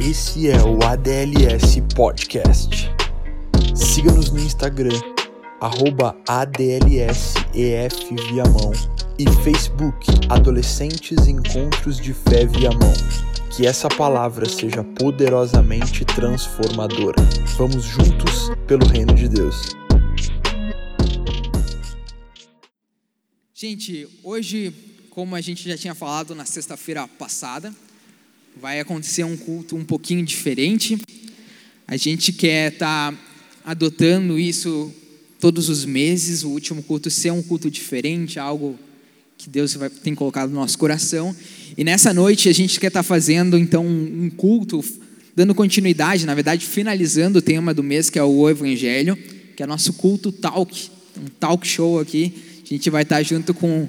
Esse é o ADLS Podcast. Siga-nos no Instagram, arroba ADLSEF e Facebook Adolescentes Encontros de Fé Viamão. Que essa palavra seja poderosamente transformadora. Vamos juntos pelo reino de Deus. Gente, hoje, como a gente já tinha falado na sexta-feira passada, vai acontecer um culto um pouquinho diferente. A gente quer estar tá adotando isso todos os meses, o último culto ser um culto diferente, algo que Deus vai, tem colocado no nosso coração. E nessa noite a gente quer estar tá fazendo então um culto, dando continuidade, na verdade, finalizando o tema do mês, que é o Evangelho, que é nosso culto talk, um talk show aqui a gente vai estar junto com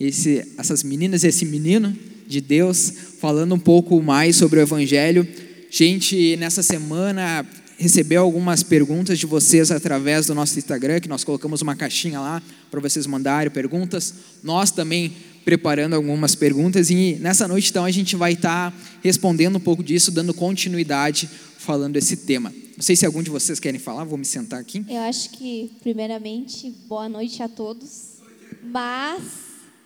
esse, essas meninas e esse menino de Deus, falando um pouco mais sobre o Evangelho. Gente, nessa semana recebeu algumas perguntas de vocês através do nosso Instagram, que nós colocamos uma caixinha lá para vocês mandarem perguntas. Nós também preparando algumas perguntas e nessa noite então a gente vai estar respondendo um pouco disso, dando continuidade falando esse tema. Não sei se algum de vocês querem falar, vou me sentar aqui. Eu acho que, primeiramente, boa noite a todos. Mas,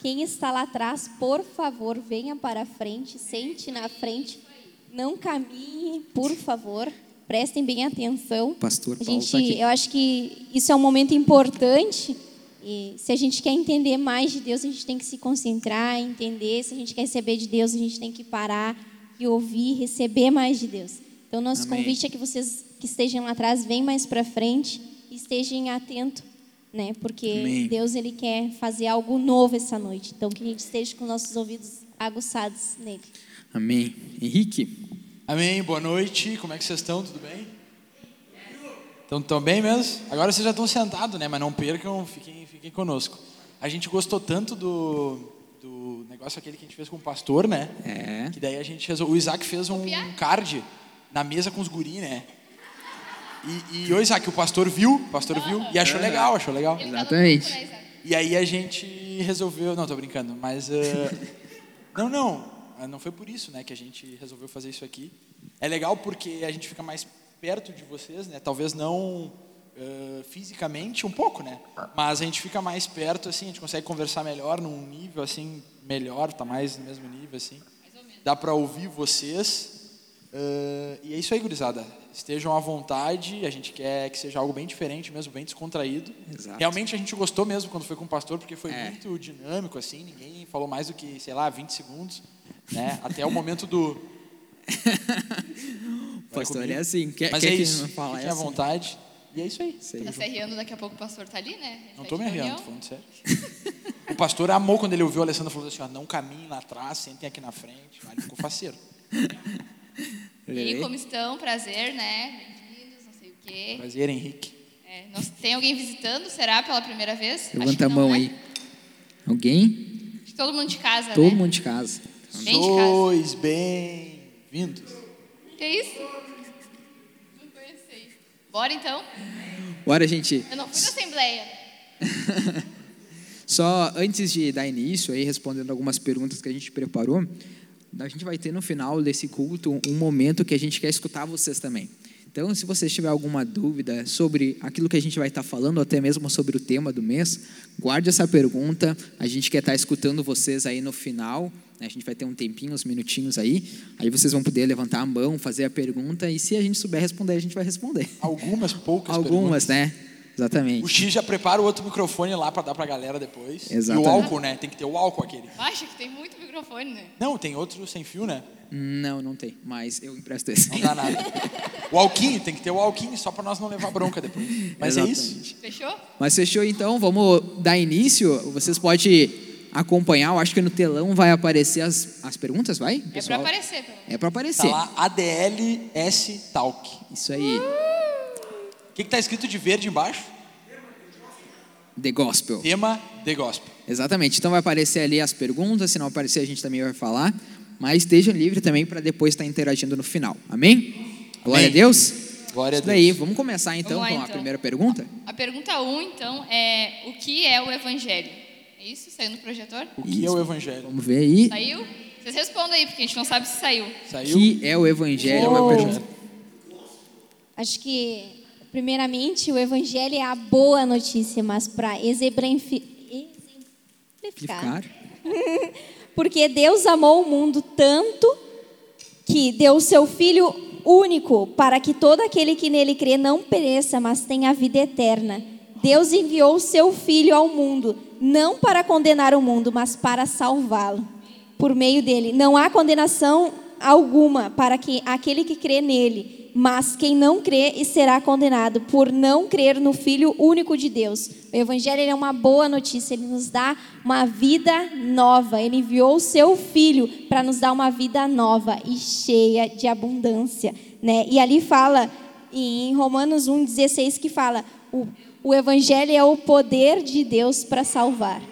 quem está lá atrás, por favor, venha para a frente, sente na frente, não caminhe, por favor. Prestem bem atenção. Pastor a Paulo gente, tá aqui. eu acho que isso é um momento importante. E se a gente quer entender mais de Deus, a gente tem que se concentrar, entender. Se a gente quer receber de Deus, a gente tem que parar e ouvir, receber mais de Deus. Então, nosso Amém. convite é que vocês que estejam lá atrás venham mais para frente e estejam atentos, né? Porque Amém. Deus ele quer fazer algo novo essa noite. Então, que a gente esteja com nossos ouvidos aguçados nele. Amém. Henrique, Amém, boa noite. Como é que vocês estão? Tudo bem? Estão tão bem mesmo? Agora vocês já estão sentados, né? Mas não percam, fiquem, fiquem conosco. A gente gostou tanto do, do negócio aquele que a gente fez com o pastor, né? É. Que daí a gente resolveu. O Isaac fez um card na mesa com os guri, né? E, e o Isaac, o pastor viu, o pastor viu e achou legal, achou legal. exatamente. E aí a gente resolveu. Não, tô brincando, mas. eh, não, não. ah, Não foi por isso né, que a gente resolveu fazer isso aqui. É legal porque a gente fica mais perto de vocês, né? Talvez não eh, fisicamente, um pouco, né? Mas a gente fica mais perto, assim, a gente consegue conversar melhor num nível assim melhor, tá mais no mesmo nível, assim. Dá para ouvir vocês. eh, e é isso aí, gurizada. Estejam à vontade. A gente quer que seja algo bem diferente, mesmo bem descontraído. Exato. Realmente a gente gostou mesmo quando foi com o pastor, porque foi É. muito dinâmico, assim, ninguém falou mais do que, sei lá, 20 segundos, né? Até o momento do. O pastor comigo. é assim, quer, Mas quer é que isso, fiquem é à assim. vontade. E é isso aí. Aí. Tá se arriando, daqui a pouco o pastor tá ali, né? Gente Não tô de me arriando, tô falando sério. O pastor amou quando ele ouviu a Alessandra falando assim, ó, não caminhem lá atrás, sentem aqui na frente. Ele ficou faceiro. E aí, como estão? Prazer, né? Bem-vindos, não sei o quê. Prazer, Henrique. É, nós- tem alguém visitando? Será pela primeira vez? Acho Levanta que a não, mão né? aí. Alguém? Acho que todo mundo de casa, Todo né? mundo de casa. Bem de casa. Sois bem-vindos. Que isso? Não conheci. Bora então? Bora, gente. Eu não fui na assembleia. Só antes de dar início aí, respondendo algumas perguntas que a gente preparou, a gente vai ter no final desse culto um momento que a gente quer escutar vocês também. Então, se vocês tiverem alguma dúvida sobre aquilo que a gente vai estar falando, ou até mesmo sobre o tema do mês, guarde essa pergunta. A gente quer estar escutando vocês aí no final. A gente vai ter um tempinho, uns minutinhos aí. Aí vocês vão poder levantar a mão, fazer a pergunta. E se a gente souber responder, a gente vai responder. Algumas poucas Algumas, perguntas. né? Exatamente. O X já prepara o outro microfone lá pra dar pra galera depois. Exatamente. E o álcool, né? Tem que ter o álcool aquele. Acha que tem muito microfone, né? Não, tem outro sem fio, né? Não, não tem. Mas eu empresto esse. Não dá nada. O alquinho, tem que ter o alquinho só pra nós não levar bronca depois. Mas é isso. Fechou? Mas fechou então, vamos dar início. Vocês podem acompanhar, eu acho que no telão vai aparecer as, as perguntas, vai? É pra pessoal? aparecer, pelo menos. É pra aparecer. Tá lá, ADLS Talk. Isso aí. O que, que tá escrito de verde embaixo? The Gospel. Tema The Gospel. Exatamente. Então vai aparecer ali as perguntas, se não aparecer a gente também vai falar. Mas estejam livres também para depois estar interagindo no final. Amém? Glória a Deus. Glória a Isso daí. Deus. Vamos começar então Vamos lá, com a então. primeira pergunta? A pergunta 1, um, então, é o que é o evangelho? É isso? Saiu no projetor? O que é o Evangelho? Vamos ver aí. Saiu? Vocês respondam aí, porque a gente não sabe se saiu. Saiu? Que é o evangelho? Oh. Uma pergunta. Acho que, primeiramente, o Evangelho é a boa notícia, mas para exemplificar. Ficar? Porque Deus amou o mundo tanto que deu o seu Filho único para que todo aquele que nele crê não pereça, mas tenha a vida eterna. Deus enviou o seu Filho ao mundo, não para condenar o mundo, mas para salvá-lo. Por meio dele, não há condenação alguma para que aquele que crê nele, mas quem não crê e será condenado por não crer no Filho único de Deus. O Evangelho é uma boa notícia, ele nos dá uma vida nova. Ele enviou o seu Filho para nos dar uma vida nova e cheia de abundância. Né? E ali fala, em Romanos 1,16, que fala: o, o Evangelho é o poder de Deus para salvar.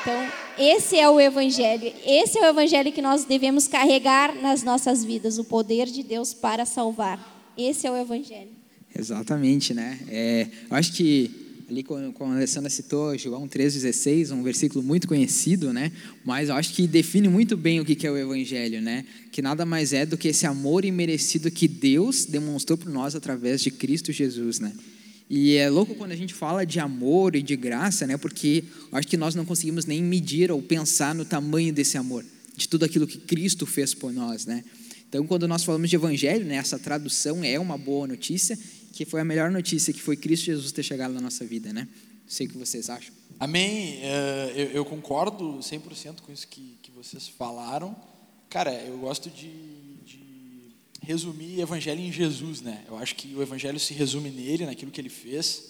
Então, esse é o Evangelho. Esse é o Evangelho que nós devemos carregar nas nossas vidas o poder de Deus para salvar. Esse é o Evangelho. Exatamente, né? É, eu acho que ali quando a Alessandra citou João 3,16, um versículo muito conhecido, né? Mas eu acho que define muito bem o que é o Evangelho, né? Que nada mais é do que esse amor imerecido que Deus demonstrou por nós através de Cristo Jesus, né? E é louco quando a gente fala de amor e de graça, né? Porque acho que nós não conseguimos nem medir ou pensar no tamanho desse amor, de tudo aquilo que Cristo fez por nós, né? Então, quando nós falamos de evangelho, né, essa tradução é uma boa notícia, que foi a melhor notícia, que foi Cristo Jesus ter chegado na nossa vida, né? Sei o que vocês acham. Amém. É, eu, concordo 100% com isso que, que vocês falaram. Cara, eu gosto de resumir o evangelho em Jesus, né? Eu acho que o evangelho se resume nele, naquilo que ele fez,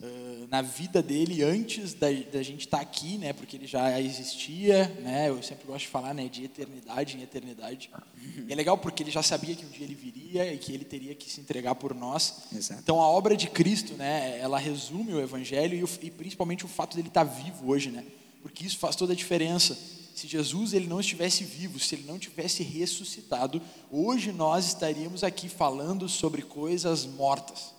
uh, na vida dele antes da, da gente estar aqui, né? Porque ele já existia, né? Eu sempre gosto de falar, né? De eternidade em eternidade. E é legal porque ele já sabia que um dia ele viria e que ele teria que se entregar por nós. Exato. Então a obra de Cristo, né? Ela resume o evangelho e, o, e principalmente o fato dele estar vivo hoje, né? Porque isso faz toda a diferença se Jesus ele não estivesse vivo, se ele não tivesse ressuscitado, hoje nós estaríamos aqui falando sobre coisas mortas.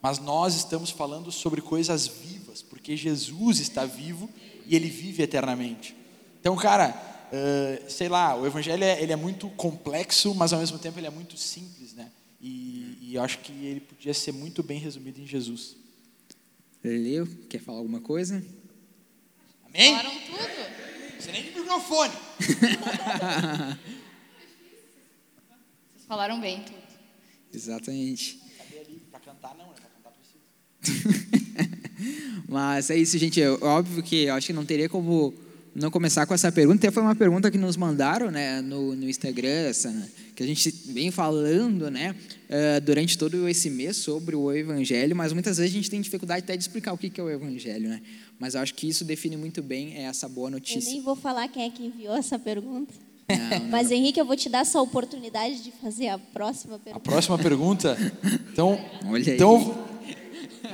Mas nós estamos falando sobre coisas vivas, porque Jesus está vivo e ele vive eternamente. Então, cara, uh, sei lá, o evangelho é, ele é muito complexo, mas ao mesmo tempo ele é muito simples, né? E, e eu acho que ele podia ser muito bem resumido em Jesus. Leu, quer falar alguma coisa? Amém? Falaram tudo. Você nem de microfone. Vocês falaram bem tudo. Exatamente. Cadê ali? Pra cantar não, né? Pra cantar precisa. Mas é isso, gente. É óbvio que eu acho que não teria como não começar com essa pergunta. Até foi uma pergunta que nos mandaram né, no, no Instagram, essa, que a gente vem falando né, uh, durante todo esse mês sobre o Evangelho, mas muitas vezes a gente tem dificuldade até de explicar o que é o Evangelho. Né? Mas eu acho que isso define muito bem essa boa Eu notícia. nem vou falar quem é que enviou essa pergunta. Não, não. Mas, Henrique, eu vou te dar essa oportunidade de fazer a próxima A pergunta. próxima pergunta. Então, Olha aí. então,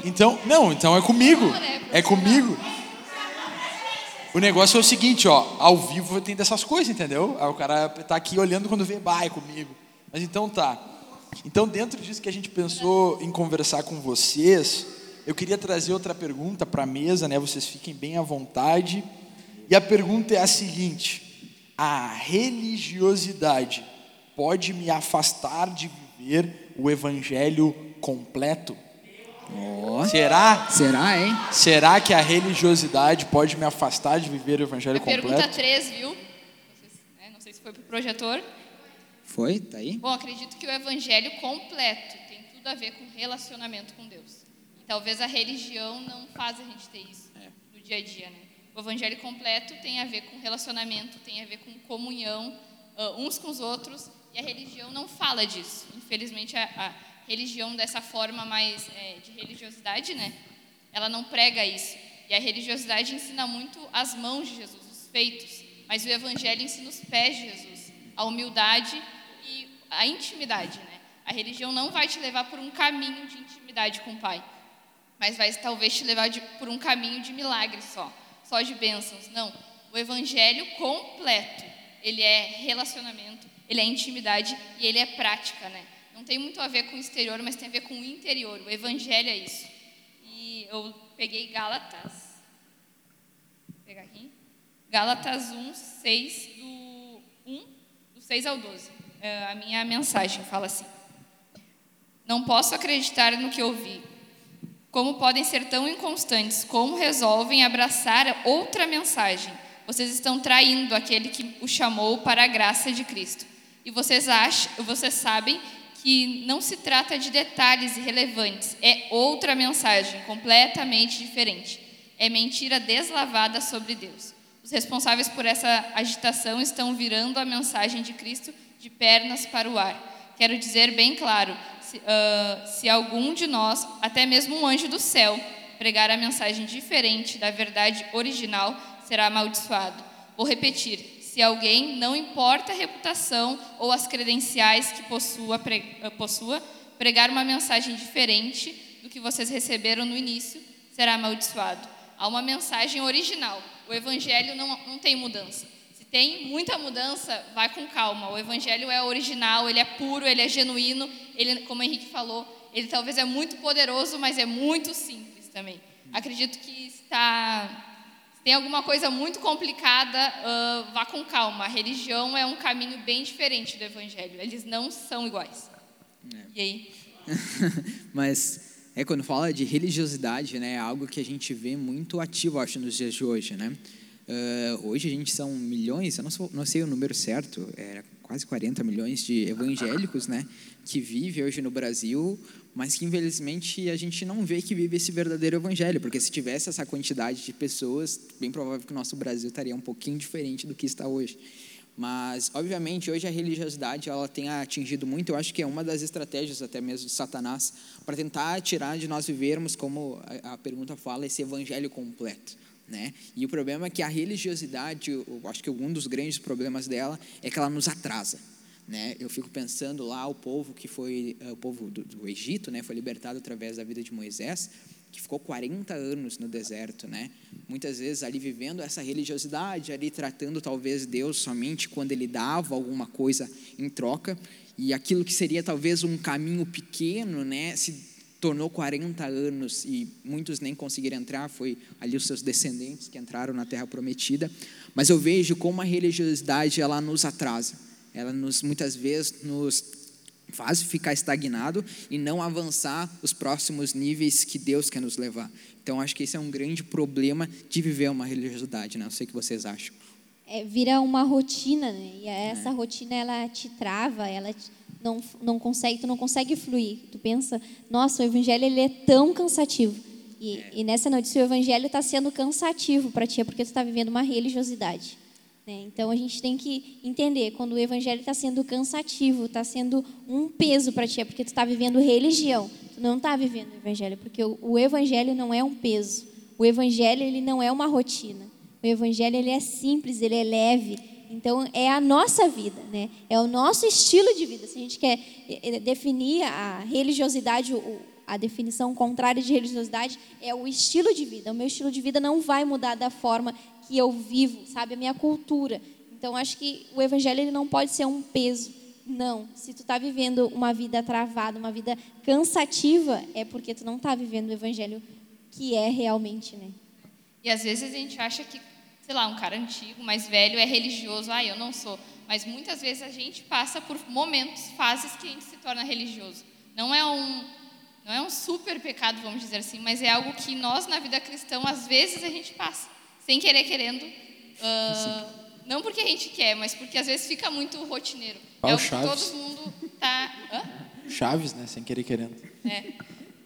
então, não, então é comigo. É comigo. O negócio é o seguinte, ó, ao vivo tem dessas coisas, entendeu? Aí o cara tá aqui olhando quando vê, bah, é comigo. Mas então tá. Então, dentro disso que a gente pensou em conversar com vocês, eu queria trazer outra pergunta para a mesa, né? Vocês fiquem bem à vontade. E a pergunta é a seguinte: a religiosidade pode me afastar de viver o evangelho completo? Ó, Será? será, hein? Será que a religiosidade pode me afastar de viver o evangelho A pergunta completo? 3, viu? Não sei se- né, Não sei se foi pro projetor. Foi? Tá aí? Bom, acredito que o evangelho completo tem tudo a ver com relacionamento com Deus. Talvez a religião não faz a gente ter isso no dia a dia, né? O evangelho completo tem a ver com relacionamento, tem a ver com comunhão ah, uns com os outros, e a religião não fala disso. Infelizmente, a, a religião dessa forma mais é, de religiosidade, né? Ela não prega isso. E a religiosidade ensina muito as mãos de Jesus, os feitos. Mas o evangelho ensina os pés de Jesus, a humildade e a intimidade, né? A religião não vai te levar por um caminho de intimidade com o Pai, mas vai talvez te levar de- por um caminho de milagres só, só de bênçãos. Não, o evangelho completo, ele é relacionamento, ele é intimidade e ele é prática, né? Não tem muito a ver com o exterior, mas tem a ver com o interior. O evangelho é isso. E eu peguei Gálatas, vou pegar aqui. Gálatas 1, 6, do 1, do 6 ao 12. É, a minha mensagem fala assim: Não posso acreditar no que ouvi. Como podem ser tão inconstantes? Como resolvem abraçar outra mensagem? Vocês estão traindo aquele que o chamou para a graça de Cristo. E vocês acham, vocês sabem que não se trata de detalhes irrelevantes, é outra mensagem completamente diferente. É mentira deslavada sobre Deus. Os responsáveis por essa agitação estão virando a mensagem de Cristo de pernas para o ar. Quero dizer bem claro: se, uh, se algum de nós, até mesmo um anjo do céu, pregar a mensagem diferente da verdade original, será amaldiçoado. Vou repetir: se alguém, não importa a reputação ou as credenciais que possua, eh, possua, pregar uma mensagem diferente do que vocês receberam no início, será amaldiçoado. Há uma mensagem original. O evangelho não, não tem mudança. Tem muita mudança, vai com calma. O evangelho é original, ele é puro, ele é genuíno. Ele, como o Henrique falou, ele talvez é muito poderoso, mas é muito simples também. Acredito que está tem alguma coisa muito complicada, uh, vá com calma. A religião é um caminho bem diferente do evangelho. Eles não são iguais. É. E aí? Mas é quando fala de religiosidade, né, é algo que a gente vê muito ativo, acho, nos dias de hoje, né? Uh, hoje a gente são milhões, eu não, sou, não sei o número certo, era quase 40 milhões de evangélicos, né, que vivem hoje no Brasil, mas que infelizmente a gente não vê que vive esse verdadeiro evangelho, porque se tivesse essa quantidade de pessoas, bem provável que o nosso Brasil estaria um pouquinho diferente do que está hoje. Mas, obviamente, hoje a religiosidade ela tem atingido muito, eu acho que é uma das estratégias até mesmo de Satanás, para tentar tirar de nós vivermos, como a pergunta fala, esse evangelho completo. Né? E o problema é que a religiosidade, eu acho que um dos grandes problemas dela é que ela nos atrasa. Né? Eu fico pensando lá o povo que foi eh, o povo do, do, Egito, né, foi libertado através da vida de Moisés, que ficou 40 anos no deserto, né? Muitas vezes ali vivendo essa religiosidade, ali tratando talvez Deus somente quando ele dava alguma coisa em troca, e aquilo que seria talvez um caminho pequeno, né, se tornou 40 anos e muitos nem conseguiram entrar, foi ali os seus descendentes que entraram na terra prometida. Mas eu vejo como a religiosidade ela nos atrasa ela nos, muitas vezes nos faz ficar estagnado e não avançar os próximos níveis que Deus quer nos levar. Então, acho que esse é um grande problema de viver uma religiosidade, né? Eu sei o que vocês acham. É, vira uma rotina, né? E essa é. rotina, ela te trava, ela te, não, não consegue, tu não consegue fluir. Tu pensa, nossa, o evangelho ele é tão cansativo. E, e nessa notícia, o evangelho está sendo cansativo para ti, é porque tu está vivendo uma religiosidade. Né? Então a gente tem que entender quando o evangelho está sendo cansativo, está sendo um peso para ti, é porque tu está vivendo religião. Tu não está vivendo o evangelho, porque o, o, evangelho não é um peso. O evangelho ele não é uma rotina. O evangelho ele é simples, ele é leve. Então é a nossa vida, né? É o nosso estilo de vida. Se a gente quer eh, eh, definir a religiosidade, a definição contrária de religiosidade é o estilo de vida. O meu estilo de vida não vai mudar da forma que eu vivo, sabe? A minha cultura. Então, acho que o evangelho ele não pode ser um peso. Não. Se tu está vivendo uma vida travada, uma vida cansativa, é porque tu não está vivendo o evangelho que é realmente, né? E às vezes a gente acha que, sei lá, um cara antigo, mais velho, é religioso. Ah, eu não sou. Mas muitas vezes a gente passa por momentos, fases que a gente se torna religioso. Não é um, não é um super pecado, vamos dizer assim, mas é algo que nós, na vida cristã, às vezes a gente passa sem querer querendo. Uh, não porque a gente quer, mas porque às vezes fica muito rotineiro. Pau é o que Chaves. todo mundo tá. Hã? Chaves, né? Sem querer querendo. É.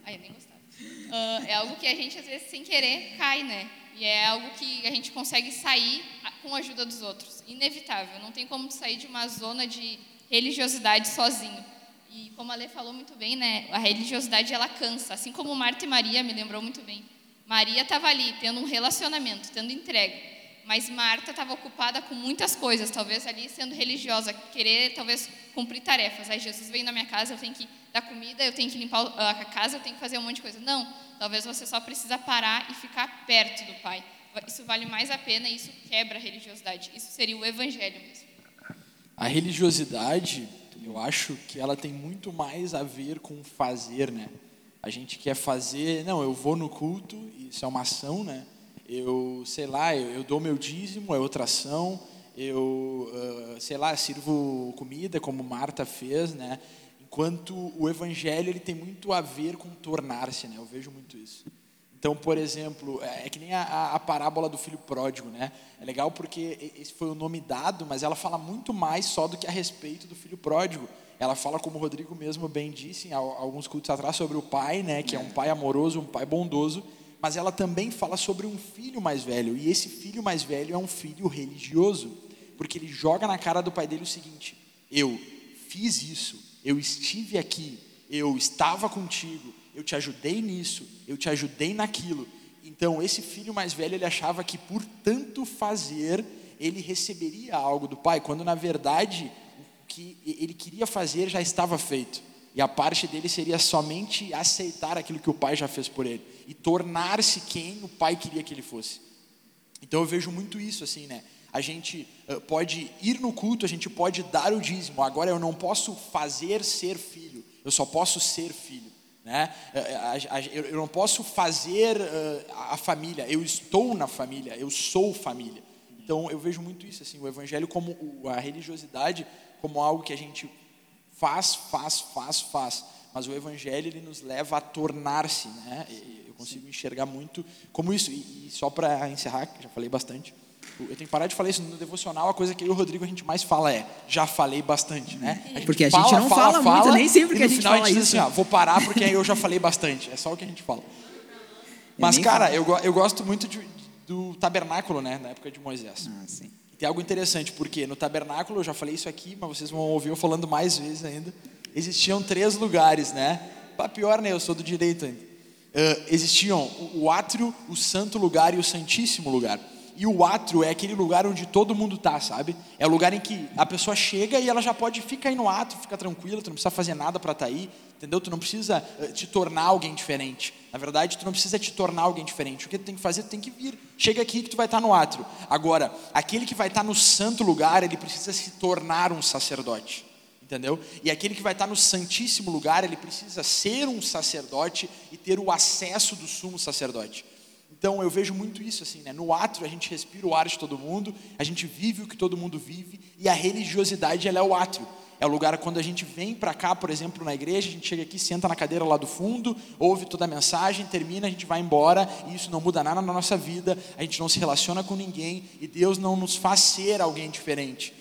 Ai, eu nem gostava. Uh, é algo que a gente às vezes sem querer cai, né? E é algo que a gente consegue sair com a ajuda dos outros. Inevitável. Não tem como sair de uma zona de religiosidade sozinho. E como a Lê falou muito bem, né? A religiosidade ela cansa. Assim como Marta e Maria me lembrou muito bem. Maria estava ali, tendo um relacionamento, tendo entrega. Mas Marta estava ocupada com muitas coisas, talvez ali sendo religiosa, querer talvez cumprir tarefas. Aí Jesus veio na minha casa, eu tenho que dar comida, eu tenho que limpar a casa, eu tenho que fazer um monte de coisa. Não, talvez você só precisa parar e ficar perto do Pai. Isso vale mais a pena e isso quebra a religiosidade. Isso seria o evangelho mesmo. A religiosidade, eu acho que ela tem muito mais a ver com fazer, né? A gente quer fazer, não, eu vou no culto, isso é uma ação, né? Eu, sei lá, eu, eu dou meu dízimo, é outra ação. eu, uh, sei lá, sirvo comida como Marta fez, né? Enquanto o evangelho ele tem muito a ver com tornar-se, né? Eu vejo muito isso. Então, por exemplo, é, é que nem a, a, parábola do filho pródigo, né? É legal porque esse foi o nome dado, mas ela fala muito mais só do que a respeito do filho pródigo. Ela fala, como o Rodrigo mesmo bem disse, em alguns cultos atrás, sobre o pai, né? Que é um pai amoroso, um pai bondoso mas ela também fala sobre um filho mais velho, e esse filho mais velho é um filho religioso, porque ele joga na cara do pai dele o seguinte: eu fiz isso, eu estive aqui, eu estava contigo, eu te ajudei nisso, eu te ajudei naquilo. Então, esse filho mais velho, ele achava que por tanto fazer, ele receberia algo do pai, quando na verdade o que ele queria fazer já estava feito. E a parte dele seria somente aceitar aquilo que o pai já fez por ele e tornar-se quem o pai queria que ele fosse. Então eu vejo muito isso assim, né? A gente uh, pode ir no culto, a gente pode dar o dízimo. Agora eu não posso fazer ser filho. Eu só posso ser filho, né? Eu não posso fazer a família. Eu estou na família. Eu sou família. Então eu vejo muito isso assim, o evangelho como a religiosidade como algo que a gente faz, faz, faz, faz. Mas o evangelho ele nos leva a tornar-se, né? Eu consigo enxergar muito como isso. E, só para encerrar, já falei bastante. Eu tenho que parar de falar isso no devocional. A coisa que eu e o Rodrigo a gente mais fala é: já falei bastante, né? A porque a gente fala, não fala, fala, muito, nem sempre que a gente final fala a gente isso. Diz assim, ó, vou parar porque aí eu já falei bastante. É só o que a gente fala. Mas, cara, eu, eu gosto muito de, do tabernáculo, né? Na época de Moisés. Ah, sim. Tem algo interessante, porque no tabernáculo, eu já falei isso aqui, mas vocês vão ouvir eu falando mais vezes ainda. Existiam três lugares, né? Para pior, né? Eu sou do direito ainda. Uh, existiam o átrio, o santo lugar e o santíssimo lugar. E o átrio é aquele lugar onde todo mundo tá, sabe? É o lugar em que a pessoa chega e ela já pode ficar aí no átrio, ficar tranquila, tu não precisa fazer nada para estar tá aí, entendeu? Tu não precisa uh, te tornar alguém diferente. Na verdade, tu não precisa te tornar alguém diferente. O que tu tem que fazer, tu tem que vir. Chega aqui que tu vai estar no átrio. Agora, aquele que vai estar no santo lugar, ele precisa se tornar um sacerdote. Entendeu? E aquele que vai estar no santíssimo lugar, ele precisa ser um sacerdote e ter o acesso do sumo sacerdote. Então eu vejo muito isso assim, né? No átrio a gente respira o ar de todo mundo, a gente vive o que todo mundo vive e a religiosidade ela é o átrio. É o lugar quando a gente vem para cá, por exemplo, na igreja, a gente chega aqui, senta na cadeira lá do fundo, ouve toda a mensagem, termina, a gente vai embora e isso não muda nada na nossa vida, a gente não se relaciona com ninguém e Deus não nos faz ser alguém diferente.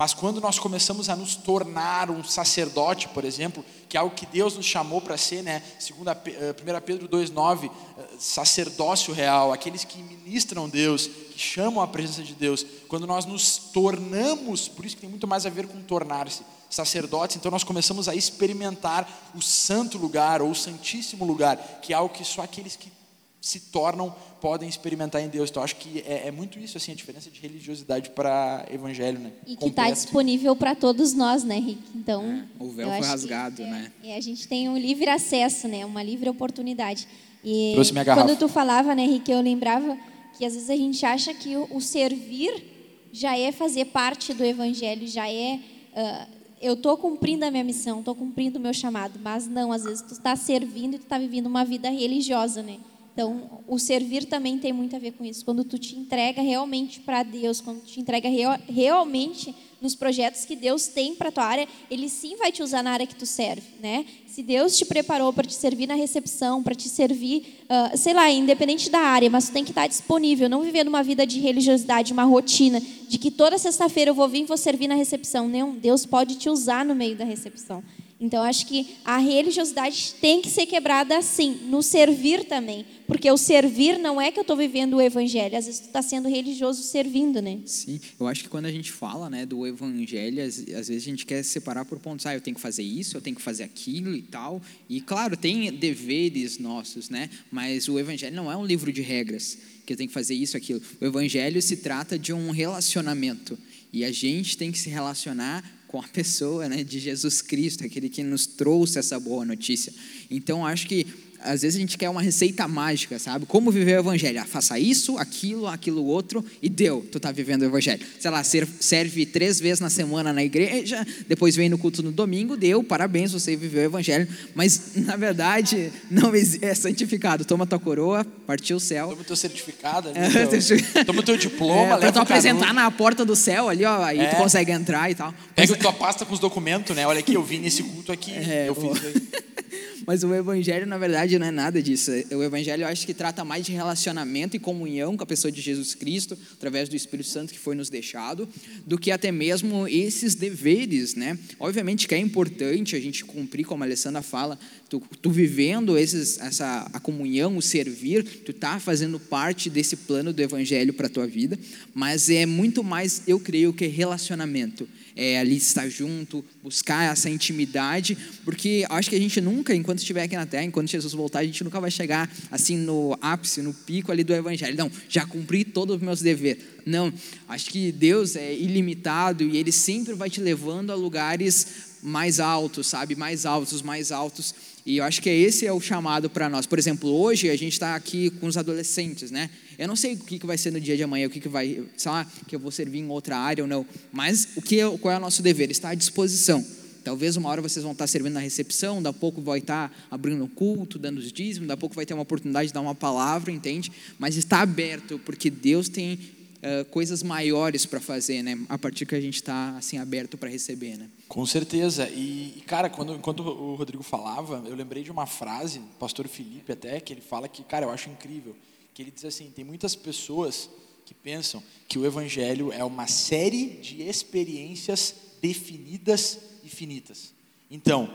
Mas quando nós começamos a nos tornar um sacerdote, por exemplo, que é algo que Deus nos chamou para ser, né? Segunda, 1 eh, Pedro 2,9, eh, sacerdócio real, aqueles que ministram Deus, que chamam a presença de Deus. Quando nós nos tornamos, por isso que tem muito mais a ver com tornar-se sacerdotes, então nós começamos a experimentar o santo lugar ou o santíssimo lugar, que é algo que só aqueles que se tornam, podem experimentar em Deus. Então, acho que é, é muito isso, assim, a diferença de religiosidade para evangelho, né? E que está disponível para todos nós, né, Rick? Então, é, o véu foi rasgado, que, né? É, a gente tem um livre acesso, né? Uma livre oportunidade. E Trouxe minha garrafa. quando tu falava, né, Rick, eu lembrava que às vezes a gente acha que o, o servir já é fazer parte do evangelho, já é uh, eu estou cumprindo a minha missão, estou cumprindo o meu chamado, mas não, às vezes tu está servindo e tu está vivendo uma vida religiosa, né? Então, o servir também tem muito a ver com isso. Quando tu te entrega realmente para Deus, quando te entrega real, realmente nos projetos que Deus tem para tua área, Ele sim vai te usar na área que tu serve, né? Se Deus te preparou para te servir na recepção, para te servir, uh, sei lá, independente da área, mas tu tem que estar disponível, não vivendo uma vida de religiosidade, uma rotina, de que toda sexta-feira eu vou vir e vou servir na recepção. Não, Deus pode te usar no meio da recepção. Então, acho que a religiosidade tem que ser quebrada assim, no servir também. Porque o servir não é que eu estou vivendo o evangelho, às vezes tu está sendo religioso servindo, né? Sim, eu acho que quando a gente fala né, do evangelho, às, às vezes a gente quer separar por pontos. Ah, eu tenho que fazer isso, eu tenho que fazer aquilo e tal. E claro, tem deveres nossos, né? Mas o evangelho não é um livro de regras, que eu tenho que fazer isso, aquilo. O evangelho se trata de um relacionamento. E a gente tem que se relacionar com a pessoa né, de Jesus Cristo, aquele que nos trouxe essa boa notícia. Então, acho que às vezes a gente quer uma receita mágica, sabe? Como viver o evangelho? Ah, faça isso, aquilo, aquilo outro e deu, tu tá vivendo o evangelho. Sei lá, serve três vezes na semana na igreja, depois vem no culto no domingo, deu, parabéns, você viveu o evangelho. Mas na verdade não é santificado. Toma tua coroa, partiu o céu. Toma o teu certificado, ali, teu, toma o teu diploma, é, para tu apresentar na porta do céu ali, ó, aí é. tu consegue entrar e tal. Pega Mas, tua pasta com os documentos, né? Olha aqui, eu vim nesse culto aqui, é, eu fiz. Mas o evangelho, na verdade, não é nada disso. O evangelho eu acho que trata mais de relacionamento e comunhão com a pessoa de Jesus Cristo, através do Espírito Santo que foi nos deixado, do que até mesmo esses deveres, né? Obviamente que é importante a gente cumprir, como a Alessandra fala, tu, tu vivendo esses, essa a comunhão, o servir, tu tá fazendo parte desse plano do evangelho para a tua vida, mas é muito mais, eu creio, que relacionamento é, ali estar junto, buscar essa intimidade, porque acho que a gente nunca, enquanto estiver aqui na Terra, enquanto Jesus voltar, a gente nunca vai chegar assim no ápice, no pico ali do Evangelho. Não, já cumpri todos os meus deveres. Não, acho que Deus é ilimitado e Ele sempre vai te levando a lugares mais altos, sabe? Mais altos, mais altos. E eu acho que esse é o chamado para nós. Por exemplo, hoje a gente está aqui com os adolescentes, né? Eu não sei o que, que vai ser no dia de amanhã, o que, que vai, sei lá, que eu vou servir em outra área ou não. Mas o que, é, qual é o nosso dever? Estar à disposição. Talvez uma hora vocês vão estar servindo na recepção, daqui a pouco vai estar abrindo um culto, dando os dízimos, daqui a pouco vai ter uma oportunidade de dar uma palavra, entende? Mas está aberto, porque Deus tem uh, coisas maiores para fazer, né? A partir que a gente está assim aberto para receber, né? Com certeza. E, cara, quando enquanto o Rodrigo falava, eu lembrei de uma frase, do pastor Felipe até, que ele fala que, cara, eu acho incrível, que ele diz assim: tem muitas pessoas que pensam que o evangelho é uma série de experiências definidas e finitas. Então,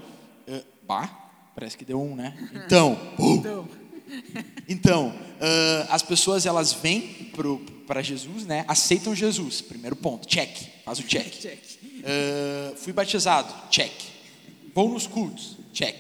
uh, bah, parece que deu um, né? Então, uh, então, uh, as pessoas elas vêm para Jesus, né? Aceitam Jesus. Primeiro ponto, check, faz o check. check. Uh, fui batizado, check. Vou nos cultos, check.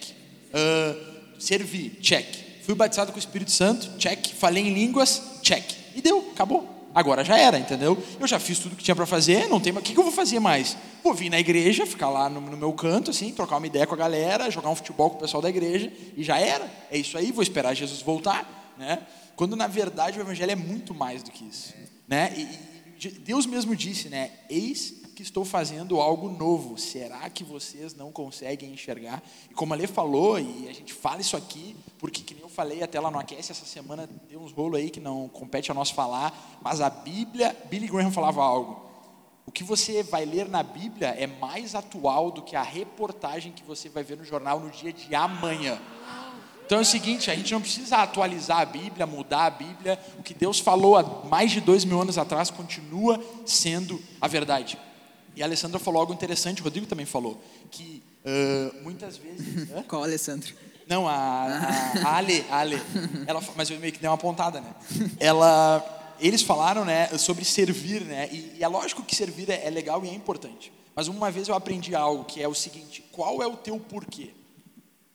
Uh, servi, check. Fui batizado com o Espírito Santo, check. Falei em línguas, check. E deu, acabou. Agora já era, entendeu? Eu já fiz tudo que tinha para fazer, não tem mais. O que, que eu vou fazer mais? Vou vir na igreja, ficar lá no, no, meu canto, assim, trocar uma ideia com a galera, jogar um futebol com o pessoal da igreja, e já era. É isso aí, vou esperar Jesus voltar, né? Quando na verdade o evangelho é muito mais do que isso, né? E, e Deus mesmo disse, né? Eis que estou fazendo algo novo. Será que vocês não conseguem enxergar? E como a Lê falou, e a gente fala isso aqui, porque que nem eu falei até lá no Aquece essa semana, deu uns rolos aí que não compete a nós falar, mas a Bíblia, Billy Graham falava algo. O que você vai ler na Bíblia é mais atual do que a reportagem que você vai ver no jornal no dia de amanhã. Então é o seguinte, a gente não precisa atualizar a Bíblia, mudar a Bíblia. O que Deus falou há mais de dois mil anos atrás continua sendo a verdade. E a Alessandra falou algo interessante, o Rodrigo também falou, que uh, muitas vezes... Qual Alessandra? Não, a, a, a Ale, a Ale. Ela, mas eu meio que dei uma pontada, né? Ela, eles falaram né, sobre servir, né? E, e é lógico que servir é, é legal e é importante. Mas uma vez eu aprendi algo que é o seguinte: qual é o teu porquê?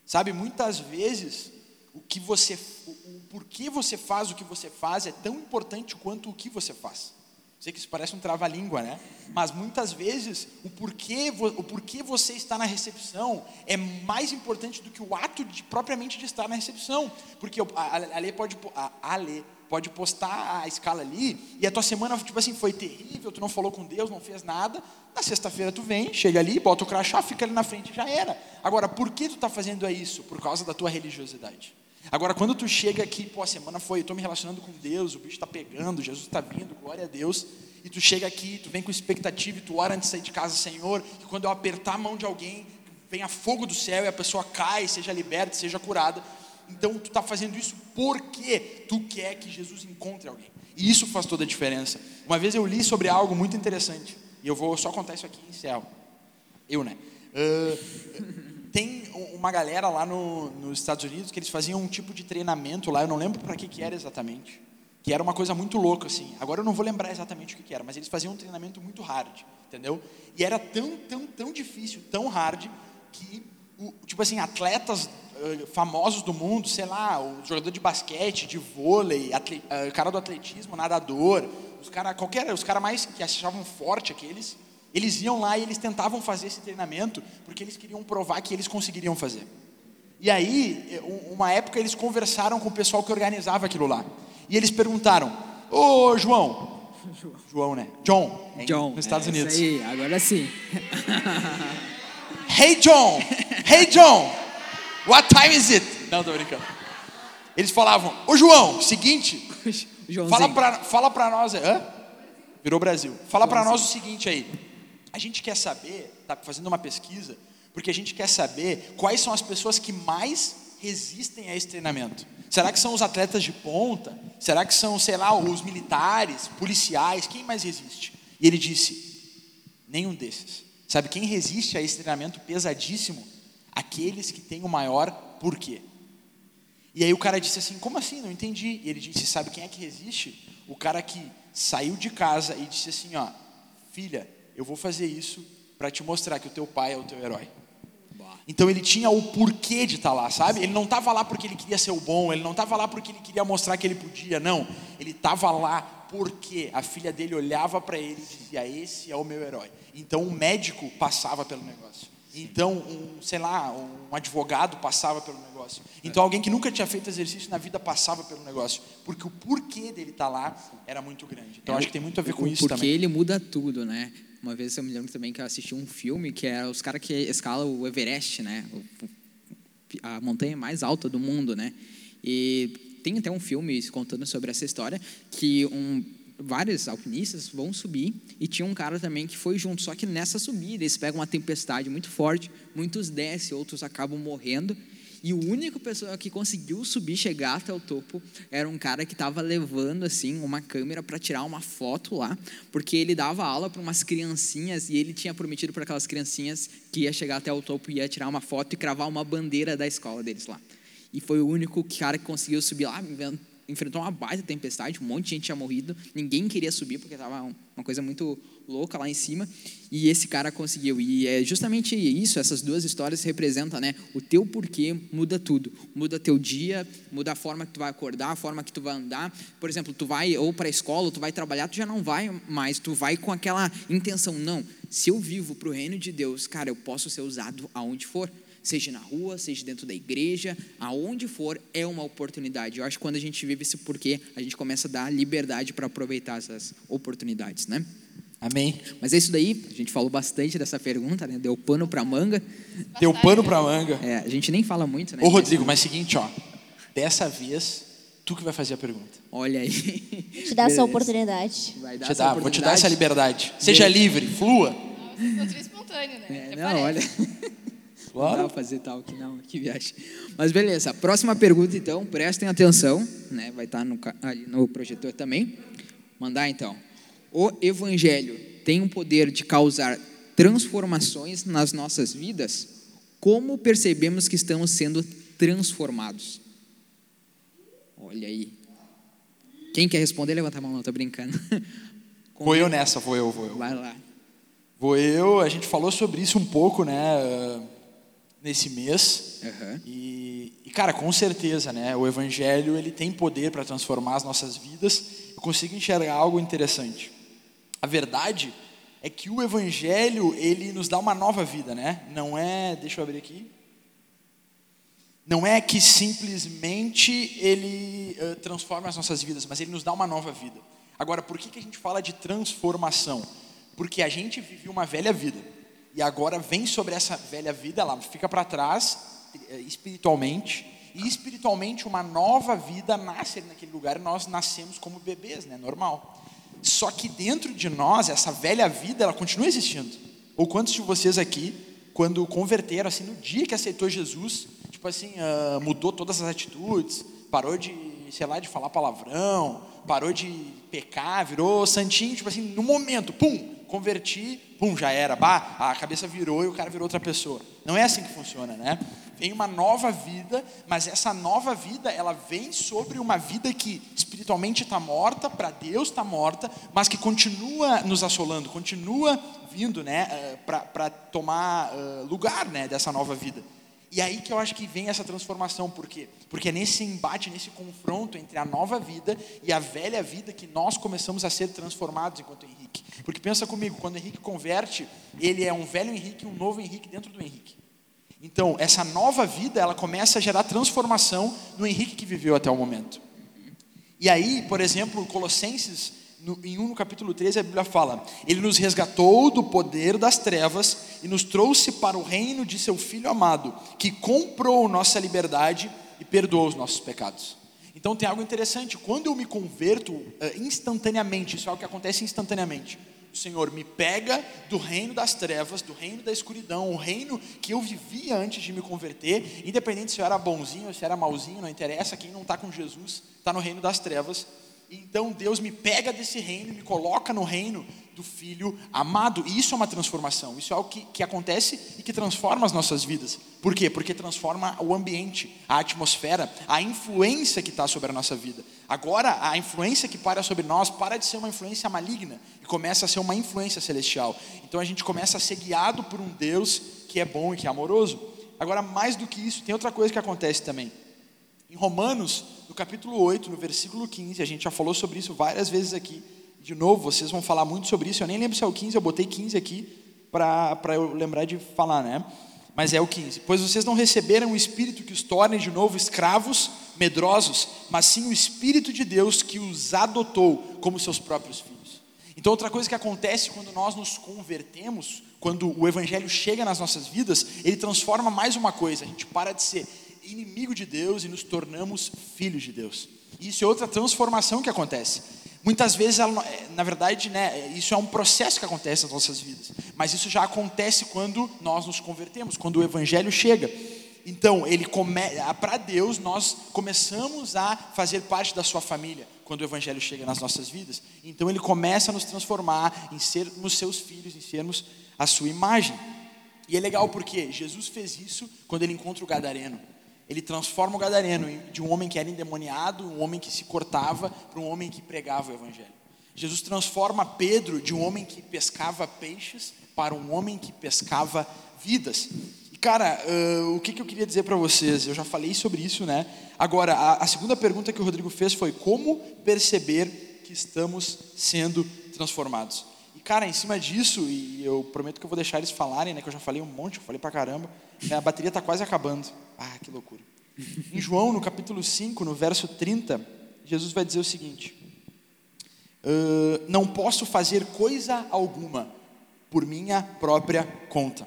Sabe, muitas vezes o que você, o, o porquê você faz o que você faz é tão importante quanto o que você faz. Sei que isso parece um trava-língua, né? Mas muitas vezes o porquê, o porquê você está na recepção é mais importante do que o ato de, propriamente de estar na recepção. Porque a, Lê pode, a, a pode postar a escala ali e a tua semana tipo assim, foi terrível, tu não falou com Deus, não fez nada. Na sexta-feira tu vem, chega ali, bota o crachá, fica ali na frente já era. Agora, por que tu está fazendo isso? Por causa da tua religiosidade. Agora, quando tu chega aqui, pô, a semana foi, eu estou me relacionando com Deus, o bicho está pegando, Jesus está vindo, glória a Deus, e tu chega aqui, tu vem com expectativa e tu ora antes de sair de casa, Senhor, que quando eu apertar a mão de alguém, venha fogo do céu e a pessoa cai, seja liberta, seja curada. Então, tu está fazendo isso porque tu quer que Jesus encontre alguém. E isso faz toda a diferença. Uma vez eu li sobre algo muito interessante, e eu vou só contar isso aqui em céu. Eu, né? Uh, tem uma galera lá no, nos Estados Unidos que eles faziam um tipo de treinamento lá, eu não lembro para que, que era exatamente, que era uma coisa muito louca assim. Agora eu não vou lembrar exatamente o que, que era, mas eles faziam um treinamento muito hard, entendeu? E era tão, tão, tão difícil, tão hard que, o, tipo assim, atletas uh, famosos do mundo, sei lá, o jogador de basquete, de vôlei, atle, uh, cara do atletismo, nadador, os cara qualquer, os caras mais que achavam forte aqueles eles iam lá e eles tentavam fazer esse treinamento porque eles queriam provar que eles conseguiriam fazer. E aí, uma época eles conversaram com o pessoal que organizava aquilo lá. E eles perguntaram: Ô João, João, né? John, John nos Estados é Unidos. Isso aí, agora sim. hey John, hey John, what time is it? Não, tô brincando. Eles falavam: Ô João, seguinte, fala pra, fala pra nós. Hã? Virou Brasil. Fala para nós o seguinte aí. A gente quer saber, tá fazendo uma pesquisa, porque a gente quer saber quais são as pessoas que mais resistem a esse treinamento. Será que são os atletas de ponta? Será que são, sei lá, os militares, policiais? Quem mais resiste? E ele disse: nenhum desses. Sabe quem resiste a esse treinamento pesadíssimo? Aqueles que têm o maior porquê. E aí o cara disse assim: como assim? Não entendi. E ele disse: sabe quem é que resiste? O cara que saiu de casa e disse assim: ó, filha, eu vou fazer isso para te mostrar que o teu pai é o teu herói. Então ele tinha o porquê de estar tá lá, sabe? Ele não estava lá porque ele queria ser o bom, ele não estava lá porque ele queria mostrar que ele podia, não. Ele estava lá porque a filha dele olhava para ele e dizia: Esse é o meu herói. Então o médico passava pelo negócio. Então, um, sei lá, um advogado passava pelo negócio. Então, alguém que nunca tinha feito exercício na vida passava pelo negócio. Porque o porquê dele estar tá lá era muito grande. Então, é, acho que tem muito a ver com isso porque também. Porque ele muda tudo, né? Uma vez eu me lembro também que eu assisti um filme que é os caras que escalam o Everest, né? A montanha mais alta do mundo, né? E tem até um filme contando sobre essa história que um vários alpinistas vão subir e tinha um cara também que foi junto. Só que nessa subida eles pegam uma tempestade muito forte, muitos descem, outros acabam morrendo. E o único pessoa que conseguiu subir, chegar até o topo, era um cara que estava levando assim uma câmera para tirar uma foto lá, porque ele dava aula para umas criancinhas e ele tinha prometido para aquelas criancinhas que ia chegar até o topo e ia tirar uma foto e cravar uma bandeira da escola deles lá. E foi o único cara que conseguiu subir lá, enfrentou uma baita tempestade, um monte de gente tinha morrido, ninguém queria subir porque estava uma coisa muito louca lá em cima, e esse cara conseguiu. E é justamente isso, essas duas histórias representam, né? O teu porquê muda tudo. Muda teu dia, muda a forma que tu vai acordar, a forma que tu vai andar. Por exemplo, tu vai ou para a escola, ou tu vai trabalhar, tu já não vai mais, tu vai com aquela intenção, não, se eu vivo para o reino de Deus, cara, eu posso ser usado aonde for seja na rua, seja dentro da igreja, aonde for, é uma oportunidade. Eu acho que quando a gente vive esse porquê, a gente começa a dar liberdade para aproveitar essas oportunidades, né? Amém. Mas é isso daí, a gente falou bastante dessa pergunta, né? Deu pano para manga. Deu pano para manga. É, a gente nem fala muito, né? Ô Rodrigo, mas seguinte, ó, dessa vez tu que vai fazer a pergunta. Olha aí. Te dá essa oportunidade. Vai dar te essa dá, oportunidade. Vou te dar essa liberdade. Seja livre, flua. Não, você espontâneo, né? É, não, olha. Claro. Não fazer tal que não, que viagem. Mas beleza, próxima pergunta então, prestem atenção, né? Vai estar no, ali no projetor também. Mandar então. O evangelho tem o poder de causar transformações nas nossas vidas? Como percebemos que estamos sendo transformados? Olha aí. Quem quer responder, levanta a mão, não, tô brincando. Vou eu nessa, vou eu, vou eu. Vai lá. Vou eu, a gente falou sobre isso um pouco, né? Nesse mês. Uhum. E, e, cara, com certeza, né? O Evangelho ele tem poder para transformar as nossas vidas. Eu consigo enxergar algo interessante. A verdade é que o Evangelho ele nos dá uma nova vida, né? Não é, deixa eu abrir aqui. Não é que simplesmente ele uh, transforma as nossas vidas, mas ele nos dá uma nova vida. Agora, por que, que a gente fala de transformação? Porque a gente viveu uma velha vida e agora vem sobre essa velha vida, ela fica para trás eh, espiritualmente, e espiritualmente uma nova vida nasce naquele lugar e nós nascemos como bebês, né, normal. Só que dentro de nós, essa velha vida, ela continua existindo. Ou quantos de vocês aqui, quando converteram, assim, no dia que aceitou Jesus, tipo assim, uh, mudou todas as atitudes, parou de, sei lá, de falar palavrão, parou de pecar, virou santinho, tipo assim, no momento, pum, converti, pum, já era, bah, a cabeça virou e o cara virou outra pessoa. Não é assim que funciona, né? Vem uma nova vida, mas essa nova vida, ela vem sobre uma vida que espiritualmente está morta, para Deus está morta, mas que continua nos assolando, continua vindo, né, eh, para tomar uh, lugar, né, dessa nova vida. E aí que eu acho que vem essa transformação, por quê? Porque é nesse embate, nesse confronto entre a nova vida e a velha vida que nós começamos a ser transformados enquanto Henrique. Porque pensa comigo, quando Henrique converte, ele é um velho Henrique e um novo Henrique dentro do Henrique. Então, essa nova vida, ela começa a gerar transformação no Henrique que viveu até o momento. E aí, por exemplo, Colossenses, no, em 1 no capítulo 13, a Bíblia fala: Ele nos resgatou do poder das trevas e nos trouxe para o reino de seu Filho amado, que comprou nossa liberdade e perdoou os nossos pecados. Então tem algo interessante, quando eu me converto eh, instantaneamente, isso é algo que acontece instantaneamente. O Senhor me pega do reino das trevas, do reino da escuridão, o reino que eu vivia antes de me converter, independente se eu era bonzinho ou se era malzinho, não interessa, quem não está com Jesus está no reino das trevas. Então Deus me pega desse reino e me coloca no reino do Filho amado. E isso é uma transformação, isso é algo que, que acontece e que transforma as nossas vidas. Por quê? Porque transforma o ambiente, a atmosfera, a influência que está sobre a nossa vida. Agora, a influência que para sobre nós para de ser uma influência maligna e começa a ser uma influência celestial. Então a gente começa a ser guiado por um Deus que é bom e que é amoroso. Agora, mais do que isso, tem outra coisa que acontece também. Em Romanos, no capítulo 8, no versículo 15, a gente já falou sobre isso várias vezes aqui. De novo, vocês vão falar muito sobre isso. Eu nem lembro se é o 15, eu botei 15 aqui para eu lembrar de falar, né? Mas é o 15. Pois vocês não receberam o Espírito que os torne de novo escravos, medrosos, mas sim o Espírito de Deus que os adotou como seus próprios filhos. Então, outra coisa que acontece quando nós nos convertemos, quando o Evangelho chega nas nossas vidas, ele transforma mais uma coisa. A gente para de ser inimigo de Deus e nos tornamos filhos de Deus. Isso é outra transformação que acontece. Muitas vezes, ela, é, na verdade, né, isso é um processo que acontece nas nossas vidas, mas isso já acontece quando nós nos convertemos, quando o Evangelho chega. Então, ele para Deus, nós começamos a fazer parte da sua família quando o Evangelho chega nas nossas vidas. Então, ele começa a nos transformar em sermos seus filhos, em sermos a sua imagem. E é legal porque Jesus fez isso quando ele encontra o Gadareno ele transforma o gadareno de um homem que era endemoniado, um homem que se cortava, para um homem que pregava o evangelho. Jesus transforma Pedro de um homem que pescava peixes para um homem que pescava vidas. E cara, uh, o que, que eu queria dizer para vocês? Eu já falei sobre isso, né? Agora, a, a segunda pergunta que o Rodrigo fez foi como perceber que estamos sendo transformados. Cara, em cima disso, e eu prometo que eu vou deixar eles falarem, né? Que eu já falei um monte, eu falei pra caramba. Né, a bateria está quase acabando. Ah, que loucura. Em João, no capítulo 5, no verso 30, Jesus vai dizer o seguinte: uh, Não posso fazer coisa alguma por minha própria conta.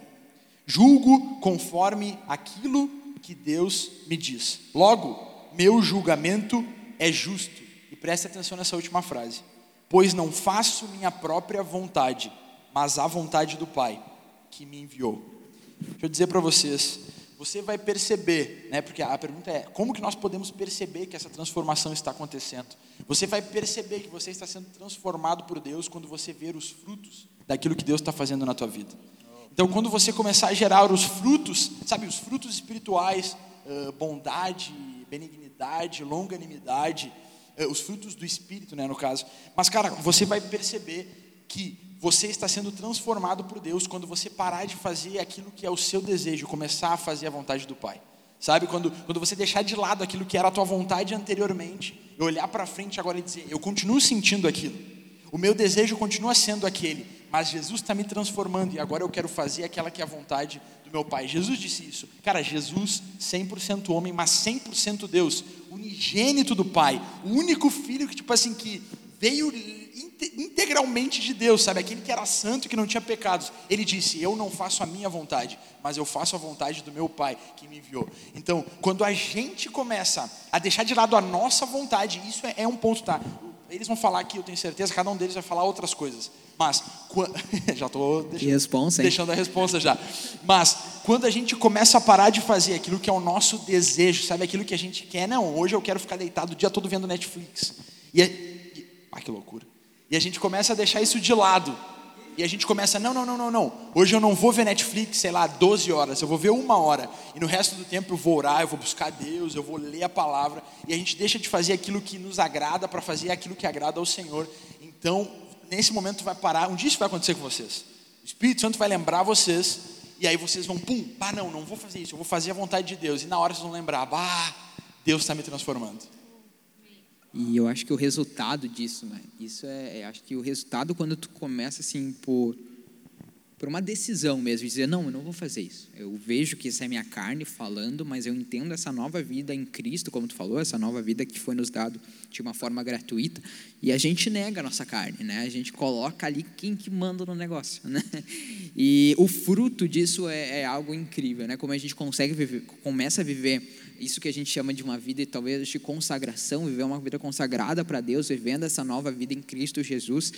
Julgo conforme aquilo que Deus me diz. Logo, meu julgamento é justo. E preste atenção nessa última frase. Pois não faço minha própria vontade, mas a vontade do Pai que me enviou. Deixa eu dizer para vocês, você vai perceber, né? Porque a pergunta é como que nós podemos perceber que essa transformação está acontecendo? Você vai perceber que você está sendo transformado por Deus quando você ver os frutos daquilo que Deus está fazendo na tua vida. Então, quando você começar a gerar os frutos, sabe, os frutos espirituais, bondade, benignidade, longanimidade, os frutos do Espírito, né, no caso. Mas, cara, você vai perceber que você está sendo transformado por Deus quando você parar de fazer aquilo que é o seu desejo, começar a fazer a vontade do Pai. Sabe, quando, quando você deixar de lado aquilo que era a tua vontade anteriormente, e olhar para frente agora e dizer: Eu continuo sentindo aquilo, o meu desejo continua sendo aquele, mas Jesus está me transformando e agora eu quero fazer aquela que é a vontade do meu Pai. Jesus disse isso. Cara, Jesus, 100% homem, mas 100% Deus, unigênito do Pai, o único filho que, tipo assim, que veio integralmente de Deus, sabe? Aquele que era santo e que não tinha pecados. Ele disse: Eu não faço a minha vontade, mas eu faço a vontade do meu Pai que me enviou. Então, quando a gente começa a deixar de lado a nossa vontade, isso é, é um ponto, tá? Eles vão falar aqui, eu tenho certeza, cada um deles vai falar outras coisas. Mas, já estou deixando, deixando a resposta já. Mas, quando a gente começa a parar de fazer aquilo que é o nosso desejo, sabe? Aquilo que a gente quer, não, hoje eu quero ficar deitado o dia todo vendo Netflix. E, e ah, que loucura. E a gente começa a deixar isso de lado. E a gente começa, não, não, não, não, não. Hoje eu não vou ver Netflix, sei lá, 12 horas, eu vou ver uma hora. E no resto do tempo eu vou orar, eu vou buscar Deus, eu vou ler a palavra. E a gente deixa de fazer aquilo que nos agrada para fazer aquilo que agrada ao Senhor. Então, nesse momento vai parar. Um dia isso vai acontecer com vocês. O Espírito Santo vai lembrar vocês. E aí vocês vão, pum, pá, não, não vou fazer isso, eu vou fazer a vontade de Deus. E na hora vocês vão lembrar, bah, Deus está me transformando. E eu acho que o resultado disso, né? Isso é, é, acho que o resultado quando tu começa assim por por uma decisão mesmo, dizer, não, eu não vou fazer isso. Eu vejo que isso é minha carne falando, mas eu entendo essa nova vida em Cristo, como tu falou, essa nova vida que foi nos dado de uma forma gratuita, e a gente nega a nossa carne, né? A gente coloca ali quem que manda no negócio, né? E o fruto disso é, é algo incrível, né? Como a gente consegue viver, começa a viver isso que a gente chama de uma vida talvez de consagração, viver uma vida consagrada para Deus, vivendo essa nova vida em Cristo Jesus,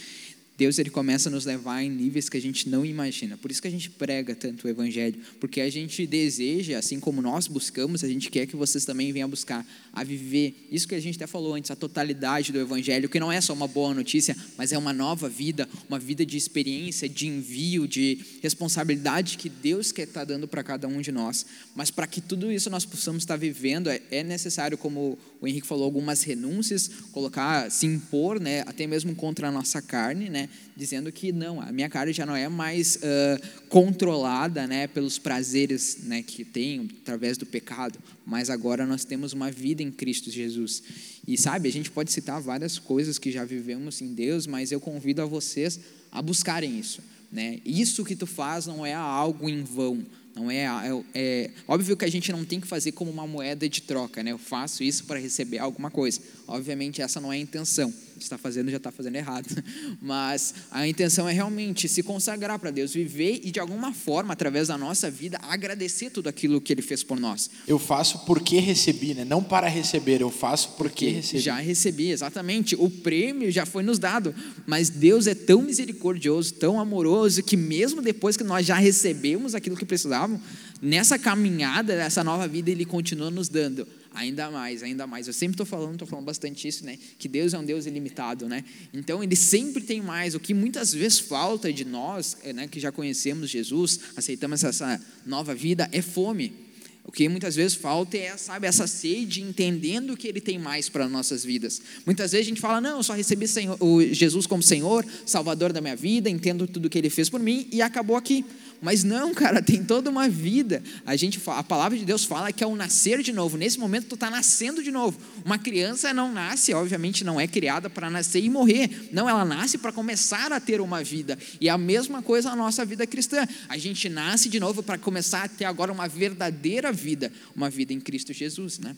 Deus ele começa a nos levar em níveis que a gente não imagina. Por isso que a gente prega tanto o evangelho, porque a gente deseja, assim como nós buscamos, a gente quer que vocês também venham buscar a viver isso que a gente até falou antes, a totalidade do evangelho, que não é só uma boa notícia, mas é uma nova vida, uma vida de experiência, de envio, de responsabilidade que Deus quer estar dando para cada um de nós. Mas para que tudo isso nós possamos estar vivendo, é, é necessário, como o Henrique falou, algumas renúncias, colocar, se impor, né, até mesmo contra a nossa carne, né, dizendo que não, a minha carne já não é mais uh, controlada, né, pelos prazeres, né, que tenho através do pecado, mas agora nós temos uma vida em Cristo Jesus. E sabe, a gente pode citar várias coisas que já vivemos em Deus, mas eu convido a vocês a buscarem isso, né? Isso que tu faz não é algo em vão não é, é, é, óbvio que a gente não tem que fazer como uma moeda de troca, né? Eu faço isso para receber alguma coisa. Obviamente essa não é a intenção. Está fazendo já está fazendo errado. Mas a intenção é realmente se consagrar para Deus, viver e de alguma forma através da nossa vida agradecer tudo aquilo que Ele fez por nós. Eu faço porque recebi, né? Não para receber. Eu faço porque, porque recebi. Já recebi, exatamente. O prêmio já foi nos dado. Mas Deus é tão misericordioso, tão amoroso que mesmo depois que nós já recebemos aquilo que precisávamos nessa caminhada, essa nova vida, Ele continua nos dando ainda mais, ainda mais. Eu sempre estou falando, estou falando bastante isso, né? Que Deus é um Deus ilimitado, né? Então Ele sempre tem mais. O que muitas vezes falta de nós, né, que já conhecemos Jesus, aceitamos essa nova vida, é fome. O que muitas vezes falta é, sabe, essa sede, entendendo que Ele tem mais para nossas vidas. Muitas vezes a gente fala, não, eu só recebi Senhor, Jesus como Senhor, Salvador da minha vida, entendo tudo que Ele fez por mim e acabou aqui. Mas não, cara, tem toda uma vida. A gente, a palavra de Deus fala que é o nascer de novo. Nesse momento tu está nascendo de novo. Uma criança não nasce, obviamente não é criada para nascer e morrer. Não, ela nasce para começar a ter uma vida. E a mesma coisa a nossa vida cristã. A gente nasce de novo para começar a ter agora uma verdadeira vida, uma vida em Cristo Jesus, né?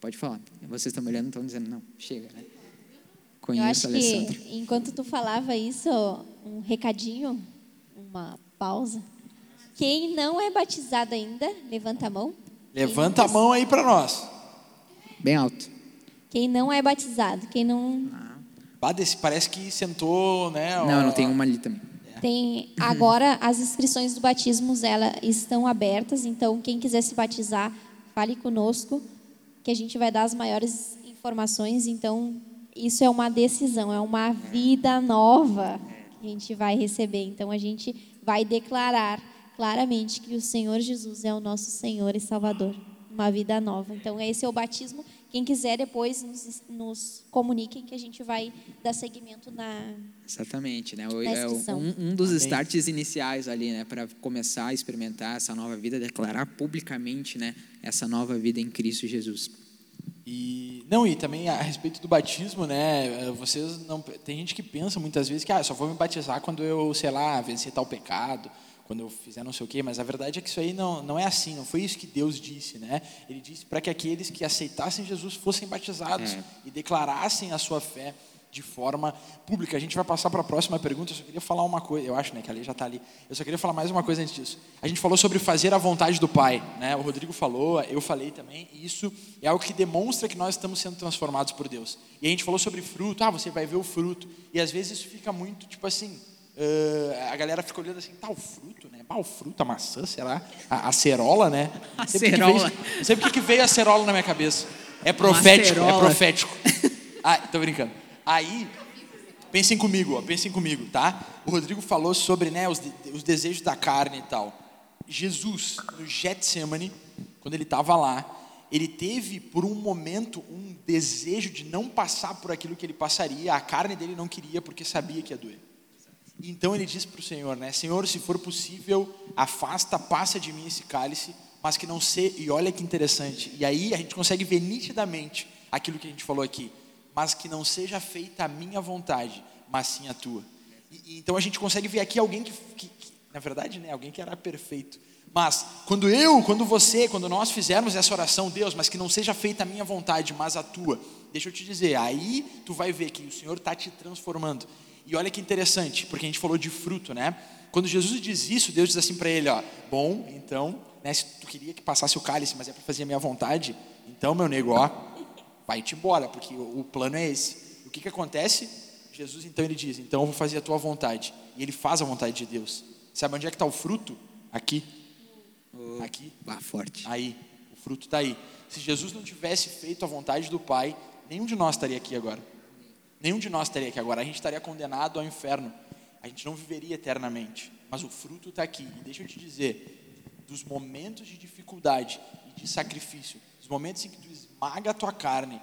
Pode falar. Vocês estão me olhando, estão dizendo não. Chega, né? Conheço Eu acho que enquanto tu falava isso, um recadinho, uma pausa. Quem não é batizado ainda, levanta a mão. Levanta a mão aí para nós. Bem alto. Quem não é batizado, quem não. Ah, desse, parece que sentou, né? Não, não tem uma ali também. Tem agora as inscrições do batismo elas estão abertas, então quem quiser se batizar, fale conosco, que a gente vai dar as maiores informações. Então isso é uma decisão, é uma vida nova que a gente vai receber. Então a gente vai declarar claramente que o Senhor Jesus é o nosso Senhor e Salvador, uma vida nova. Então, esse é o batismo. Quem quiser depois nos, nos comuniquem que a gente vai dar seguimento na Exatamente, né? É um, um dos Amém. starts iniciais ali, né, para começar a experimentar essa nova vida, declarar publicamente, né, essa nova vida em Cristo Jesus. E não, e também a respeito do batismo, né? Vocês não tem gente que pensa muitas vezes que ah, só vou me batizar quando eu, sei lá, vencer tal pecado quando eu fizer não sei o quê, mas a verdade é que isso aí não, não é assim, não foi isso que Deus disse, né? Ele disse para que aqueles que aceitassem Jesus fossem batizados é. e declarassem a sua fé de forma pública. A gente vai passar para a próxima pergunta, eu só queria falar uma coisa, eu acho né, que a lei já está ali, eu só queria falar mais uma coisa antes disso. A gente falou sobre fazer a vontade do Pai, né? o Rodrigo falou, eu falei também, e isso é algo que demonstra que nós estamos sendo transformados por Deus. E a gente falou sobre fruto, ah, você vai ver o fruto, e às vezes isso fica muito tipo assim, Uh, a galera fica olhando assim, tá o fruto, né? Fruto, a maçã, sei lá, a, acerola, né? A acerola. Não sei porque que veio a acerola na minha cabeça. É profético, é profético. Ah, tô brincando. Aí, pensem comigo, ó, pensem comigo, tá? O Rodrigo falou sobre né, os, de, os desejos da carne e tal. Jesus, no Getsemane, quando ele estava lá, ele teve por um momento um desejo de não passar por aquilo que ele passaria. A carne dele não queria porque sabia que ia doer. Então ele disse para o Senhor, né? Senhor, se for possível, afasta, passa de mim esse cálice, mas que não seja. E olha que interessante. E aí a gente consegue ver nitidamente aquilo que a gente falou aqui. Mas que não seja feita a minha vontade, mas sim a tua. E, então a gente consegue ver aqui alguém que, que, que Na verdade, né, alguém que era perfeito. Mas quando eu, quando você, quando nós fizermos essa oração, Deus, mas que não seja feita a minha vontade, mas a tua, deixa eu te dizer, aí tu vai ver que o Senhor está te transformando. E olha que interessante, porque a gente falou de fruto, né? Quando Jesus diz isso, Deus diz assim para ele, ó, bom, então, né, se tu queria que passasse o cálice, mas é para fazer a minha vontade, então, meu nego, ó, vai-te embora, porque o, o plano é esse. O que que acontece? Jesus, então, ele diz, então eu vou fazer a tua vontade. E ele faz a vontade de Deus. Sabe onde é que está o fruto? Aqui. Aqui. Ah, forte. Aí. O fruto está aí. Se Jesus não tivesse feito a vontade do Pai, nenhum de nós estaria aqui agora. Nenhum de nós estaria aqui agora. A gente estaria condenado ao inferno. A gente não viveria eternamente. Mas o fruto está aqui. E deixa eu te dizer, dos momentos de dificuldade e de sacrifício, dos momentos em que tu esmaga a tua carne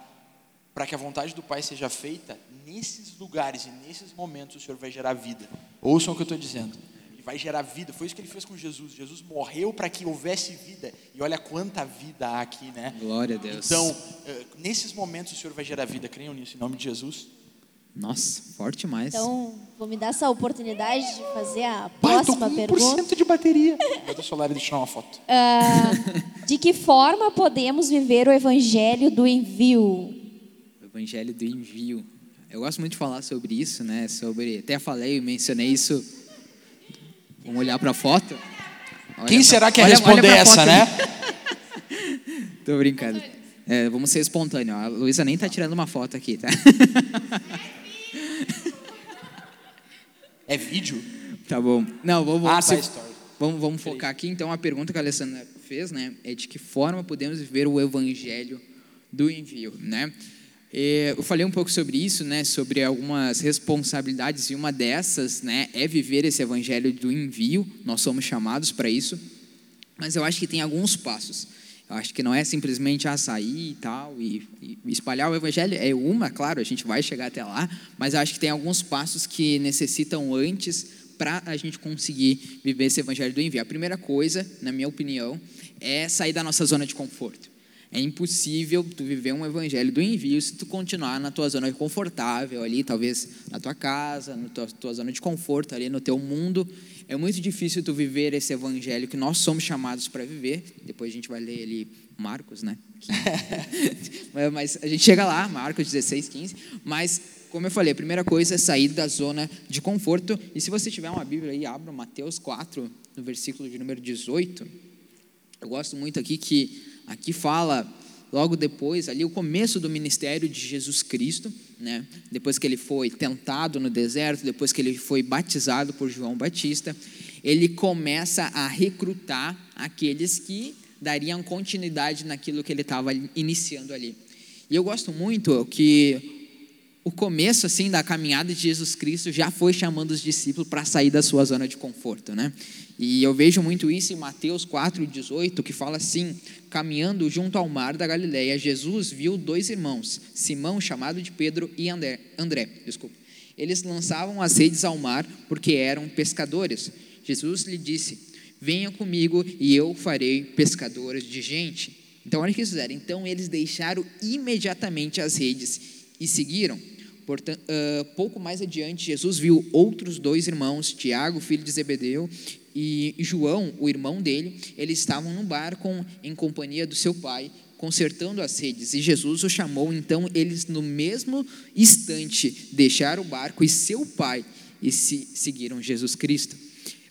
para que a vontade do Pai seja feita, nesses lugares e nesses momentos o Senhor vai gerar vida. Ouçam o que eu estou dizendo. Ele vai gerar vida. Foi isso que ele fez com Jesus. Jesus morreu para que houvesse vida. E olha quanta vida há aqui, né? Glória a Deus. Então, eh, nesses momentos o Senhor vai gerar vida. Creiam nisso, em nome de Jesus. Nossa, forte demais. Então, vou me dar essa oportunidade de fazer a Pai, tô próxima com 1% pergunta. de bateria. Vai dar solar e tirar uma foto. Ah, de que forma podemos viver o evangelho do envio? O Evangelho do envio. Eu gosto muito de falar sobre isso, né? Sobre, até falei, mencionei isso. Vamos olhar para a foto. Olha Quem pra- será que ia olha- olha responder pra essa, né? Tô brincando. É, vamos ser espontâneos. A Luísa nem tá tirando uma foto aqui, tá? É vídeo? tá bom. Não, vamos, Ah, vamos, tá, se- vamos, vamos focar aqui. Então, a pergunta que a Alessandra fez, né? É de que forma podemos viver o evangelho do envio, né? É, Eu falei um pouco sobre isso, né? Sobre algumas responsabilidades e uma dessas, né? É viver esse evangelho do envio. Nós somos chamados para isso. Mas eu acho que tem alguns passos. Eu acho que não é simplesmente a sair e tal e, e espalhar o evangelho. É uma, claro, a gente vai chegar até lá, mas acho que tem alguns passos que necessitam antes para a gente conseguir viver esse evangelho do envio. A primeira coisa, na minha opinião, é sair da nossa zona de conforto. É impossível tu viver um evangelho do envio se tu continuar na tua zona confortável ali, talvez na tua casa, na tua, tua zona de conforto ali no teu mundo. É muito difícil tu viver esse evangelho que nós somos chamados para viver. Depois a gente vai ler ali Marcos, né? Mas- a gente chega lá, Marcos 16, 15. Mas, como eu falei, a primeira coisa é sair da zona de conforto. E se você tiver uma Bíblia aí, abra Mateus 4, no versículo de número 18. Eu gosto muito aqui que aqui fala logo depois ali o começo do ministério de Jesus Cristo, né? Depois que ele foi tentado no deserto, depois que ele foi batizado por João Batista, ele começa a recrutar aqueles que dariam continuidade naquilo que ele estava iniciando ali. E eu gosto muito que o começo assim da caminhada de Jesus Cristo já foi chamando os discípulos para sair da sua zona de conforto, né? E eu vejo muito isso em Mateus 4:18, que fala assim: caminhando junto ao mar da Galileia, Jesus viu dois irmãos, Simão, chamado de Pedro, e André, André, desculpa. Eles lançavam as redes ao mar porque eram pescadores. Jesus lhe disse: Venha comigo e eu farei pescadores de gente. Então, olha o que eles fizeram. Então, eles deixaram imediatamente as redes e seguiram. Ah, pouco mais adiante, Jesus viu outros dois irmãos, Tiago, filho de Zebedeu, e João, o irmão dele. Eles estavam no barco em companhia do seu pai, consertando as redes. E Jesus os chamou. Então, eles, no mesmo instante, deixaram o barco e seu pai e se seguiram Jesus Cristo.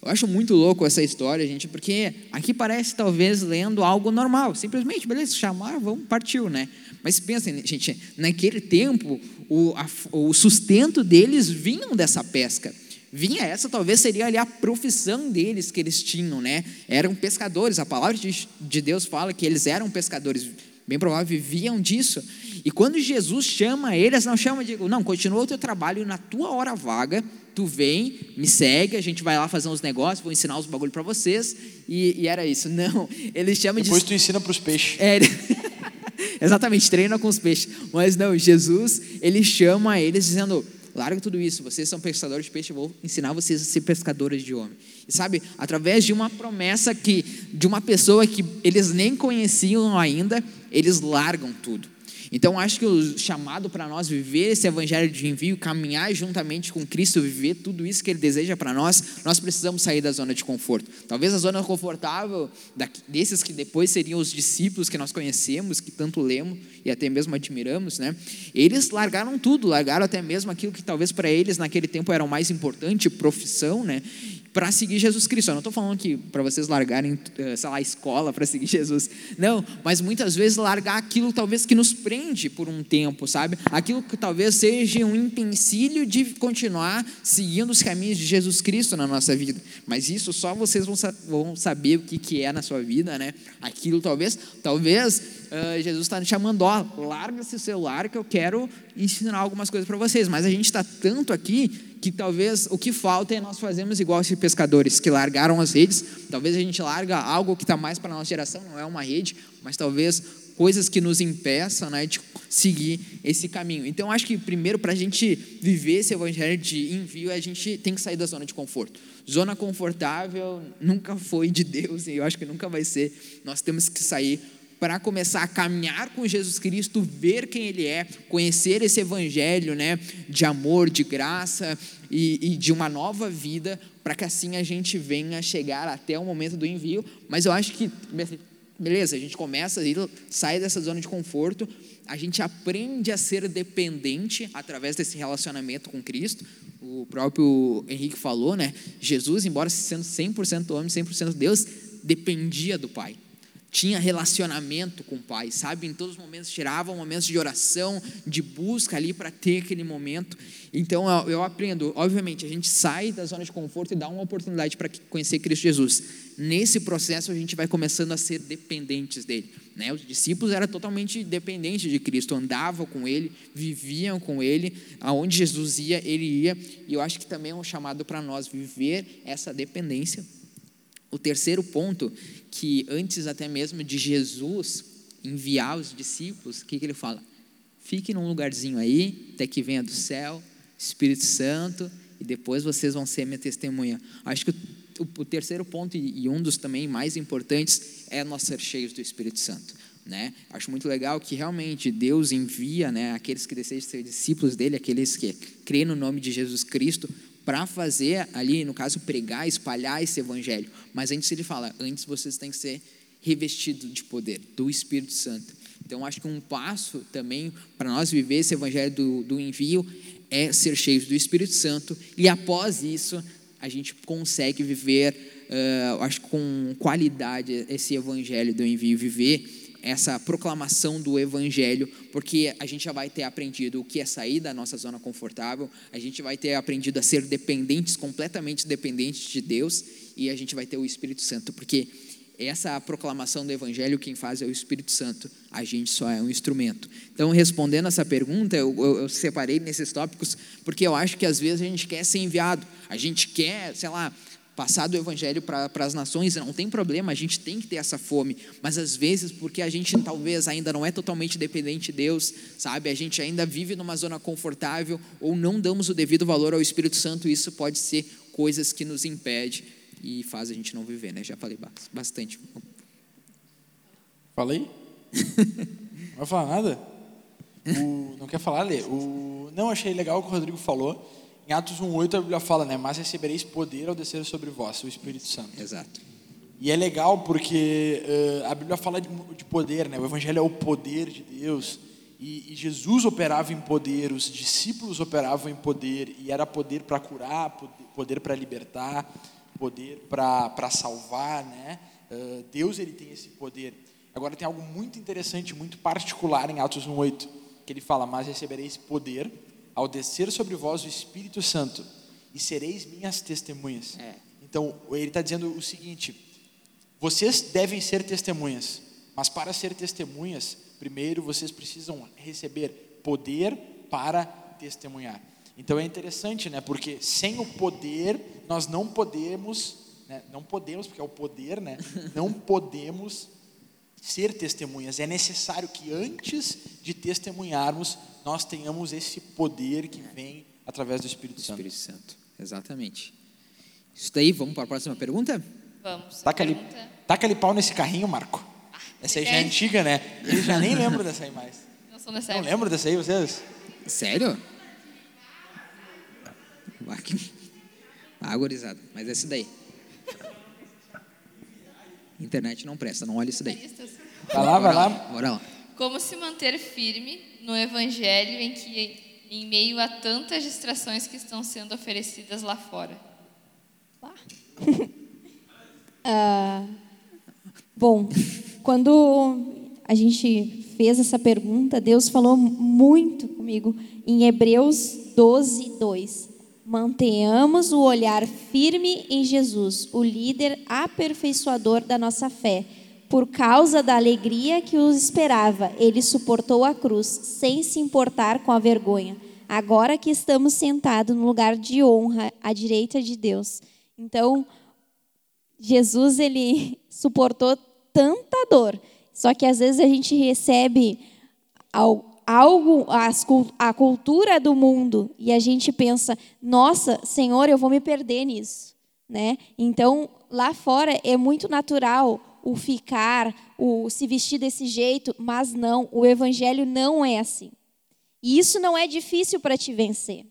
Eu acho muito louco essa história, gente, porque aqui parece talvez lendo algo normal, simplesmente, beleza, chamar, vamos, partiu, né? Mas pensem, gente, naquele tempo, o, a- o sustento deles vinham dessa pesca. Vinha essa, talvez seria ali a profissão deles que eles tinham, né? Eram pescadores, a palavra de, de Deus fala que eles eram pescadores, bem provável, viviam disso. E quando Jesus chama eles, não chama de, não, continua o teu trabalho na tua hora vaga, tu vem, me segue, a gente vai lá fazer uns negócios, vou ensinar os bagulho para vocês, e, e era isso. Não, ele chama Depois de... tu ensina para os peixes. É, ele- Exatamente, treina com os peixes. Mas não, Jesus, ele chama eles dizendo: larga tudo isso, vocês são pescadores de peixe, eu vou ensinar vocês a ser pescadores de homem. E sabe, através de uma promessa que, de uma pessoa que eles nem conheciam ainda, eles largam tudo. Então, acho que o chamado para nós viver esse evangelho de envio, caminhar juntamente com Cristo, viver tudo isso que Ele deseja para nós, nós precisamos sair da zona de conforto. Talvez a zona confortável desses que depois seriam os discípulos que nós conhecemos, que tanto lemos e até mesmo admiramos, né? Eles largaram tudo, largaram até mesmo aquilo que talvez para eles naquele tempo era o mais importante, profissão, né? Para seguir Jesus Cristo. Eu não estou falando que para vocês largarem, eh, sei lá, a escola para seguir Jesus. Não, mas muitas vezes largar aquilo talvez que nos prende por um tempo, sabe? Aquilo que talvez seja um empecilho de continuar seguindo os caminhos de Jesus Cristo na nossa vida. Mas isso só vocês vão, vão saber o que, que é na sua vida, né? Aquilo talvez, talvez uh, Jesus está chamando, ó, larga esse celular que eu quero ensinar algumas coisas para vocês. Mas a gente está tanto aqui que talvez o que falta é nós fazermos igual esses pescadores que largaram as redes. Talvez a gente larga algo que está mais para a nossa geração, não é uma rede, mas talvez coisas que nos impeçam né, de seguir esse caminho. Então, acho que primeiro, para a gente viver esse evangelho de envio, a gente tem que sair da zona de conforto. Zona confortável nunca foi de Deus e eu acho que nunca vai ser. Nós temos que sair para começar a caminhar com Jesus Cristo, ver quem Ele é, conhecer esse Evangelho né, de amor, de graça e, e de uma nova vida, para que assim a gente venha chegar até o momento do envio. Mas eu acho que, beleza, a gente começa, sai dessa zona de conforto, a gente aprende a ser dependente através desse relacionamento com Cristo. O próprio Henrique falou, né? Jesus, embora sendo 100% homem, 100% Deus, dependia do Pai tinha relacionamento com o Pai, sabe? Em todos os momentos tirava momentos de oração, de busca ali para ter aquele momento. Então eu, eu, aprendo, obviamente, a gente sai da zona de conforto e dá uma oportunidade para conhecer Cristo Jesus. Nesse processo a gente vai começando a ser dependentes dele. Né? Os discípulos eram totalmente dependentes de Cristo, andavam com ele, viviam com ele, aonde Jesus ia, ele ia. E eu acho que também é um chamado para nós viver essa dependência o terceiro ponto, que antes até mesmo de Jesus enviar os discípulos, o que, que ele fala? Fique num lugarzinho aí, até que venha do céu, Espírito Santo, e depois vocês vão ser minha testemunha. Acho que o, o terceiro ponto, e, um dos também mais importantes, é nós ser cheios do Espírito Santo. Né? Acho muito legal que realmente Deus envia né, aqueles que desejam ser discípulos dele, aqueles que creem no nome de Jesus Cristo, para fazer ali, no caso, pregar, espalhar esse evangelho. Mas antes ele fala, antes vocês têm que ser revestidos de poder, do Espírito Santo. Então, acho que um passo também para nós viver esse evangelho do, do envio é ser cheios do Espírito Santo, e após isso, a gente consegue viver, uh, acho com qualidade, esse evangelho do envio, viver essa proclamação do Evangelho, porque a gente já vai ter aprendido o que é sair da nossa zona confortável, a gente vai ter aprendido a ser dependentes, completamente dependentes de Deus, e a gente vai ter o Espírito Santo, porque essa proclamação do Evangelho, quem faz é o Espírito Santo, a gente só é um instrumento. Então, respondendo essa pergunta, eu, eu, eu separei nesses tópicos, porque eu acho que às vezes a gente quer ser enviado, a gente quer, sei lá, passar do evangelho para as nações, não tem problema, a gente tem que ter essa fome, mas às vezes porque a gente talvez ainda não é totalmente dependente de Deus, sabe? A gente ainda vive numa zona confortável ou não damos o devido valor ao Espírito Santo, isso pode ser coisas que nos impede e faz a gente não viver, né? Já falei bastante. Falei? não vai falar nada? O, não quer falar, Lê? O, não, achei legal o que o Rodrigo falou. Em Atos 1,8 a Bíblia fala, né? Mas recebereis poder ao descer sobre vós, o Espírito Santo. Exato. E é legal porque uh, a Bíblia fala de, de, poder, né? O Evangelho é o poder de Deus. E, e Jesus operava em poder, os discípulos operavam em poder, e era poder para curar, poder, para libertar, poder para salvar, né? Uh, Deus ele tem esse poder. Agora tem algo muito interessante, muito particular em Atos 1:8, que ele fala: "Mas recebereis poder ao descer sobre vós o Espírito Santo, e sereis minhas testemunhas. É. Então, ele está dizendo o seguinte: vocês devem ser testemunhas, mas para ser testemunhas, primeiro vocês precisam receber poder para testemunhar. Então é interessante, né? Porque sem o poder nós não podemos, né? não podemos, porque é o poder, né? Não podemos ser testemunhas. É necessário que antes de testemunharmos nós tenhamos esse poder que vem através do Espírito Santo. Espírito Santo, exatamente. Isso daí, vamos para a próxima pergunta? Vamos. Taca ali, taca ali pau nesse carrinho, Marco. Ah, Essa aí já é antiga, né? Ele já nem lembra dessa aí mais. Não são dessa Não época. lembro dessa aí, vocês? Sério? Ah, gurizada, mas é isso daí. Internet não presta, não olha isso daí. Vai lá, vai lá. Bora lá. Como se manter firme no evangelho em que em meio a tantas distrações que estão sendo oferecidas lá fora? Ah, bom, quando a gente fez essa pergunta, Deus falou muito comigo em Hebreus 12, 2. Mantenhamos o olhar firme em Jesus, o líder aperfeiçoador da nossa fé. Por causa da alegria que os esperava, ele suportou a cruz, sem se importar com a vergonha. Agora que estamos sentados no lugar de honra à direita de Deus. Então, Jesus ele suportou tanta dor. Só que às vezes a gente recebe algo, a cultura do mundo e a gente pensa: "Nossa, Senhor, eu vou me perder nisso", né? Então, lá fora é muito natural o ficar, o se vestir desse jeito, mas não, o evangelho não é assim. E isso não é difícil para te vencer.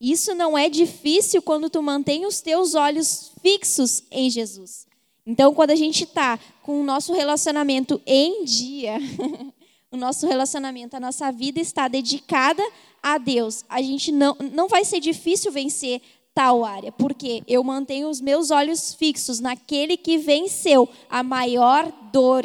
Isso não é difícil quando tu mantém os teus olhos fixos em Jesus. Então, quando a gente está com o nosso relacionamento em dia, o nosso relacionamento, a nossa vida está dedicada a Deus, a gente não, não vai ser difícil vencer tal área, porque eu mantenho os meus olhos fixos naquele que venceu a maior dor,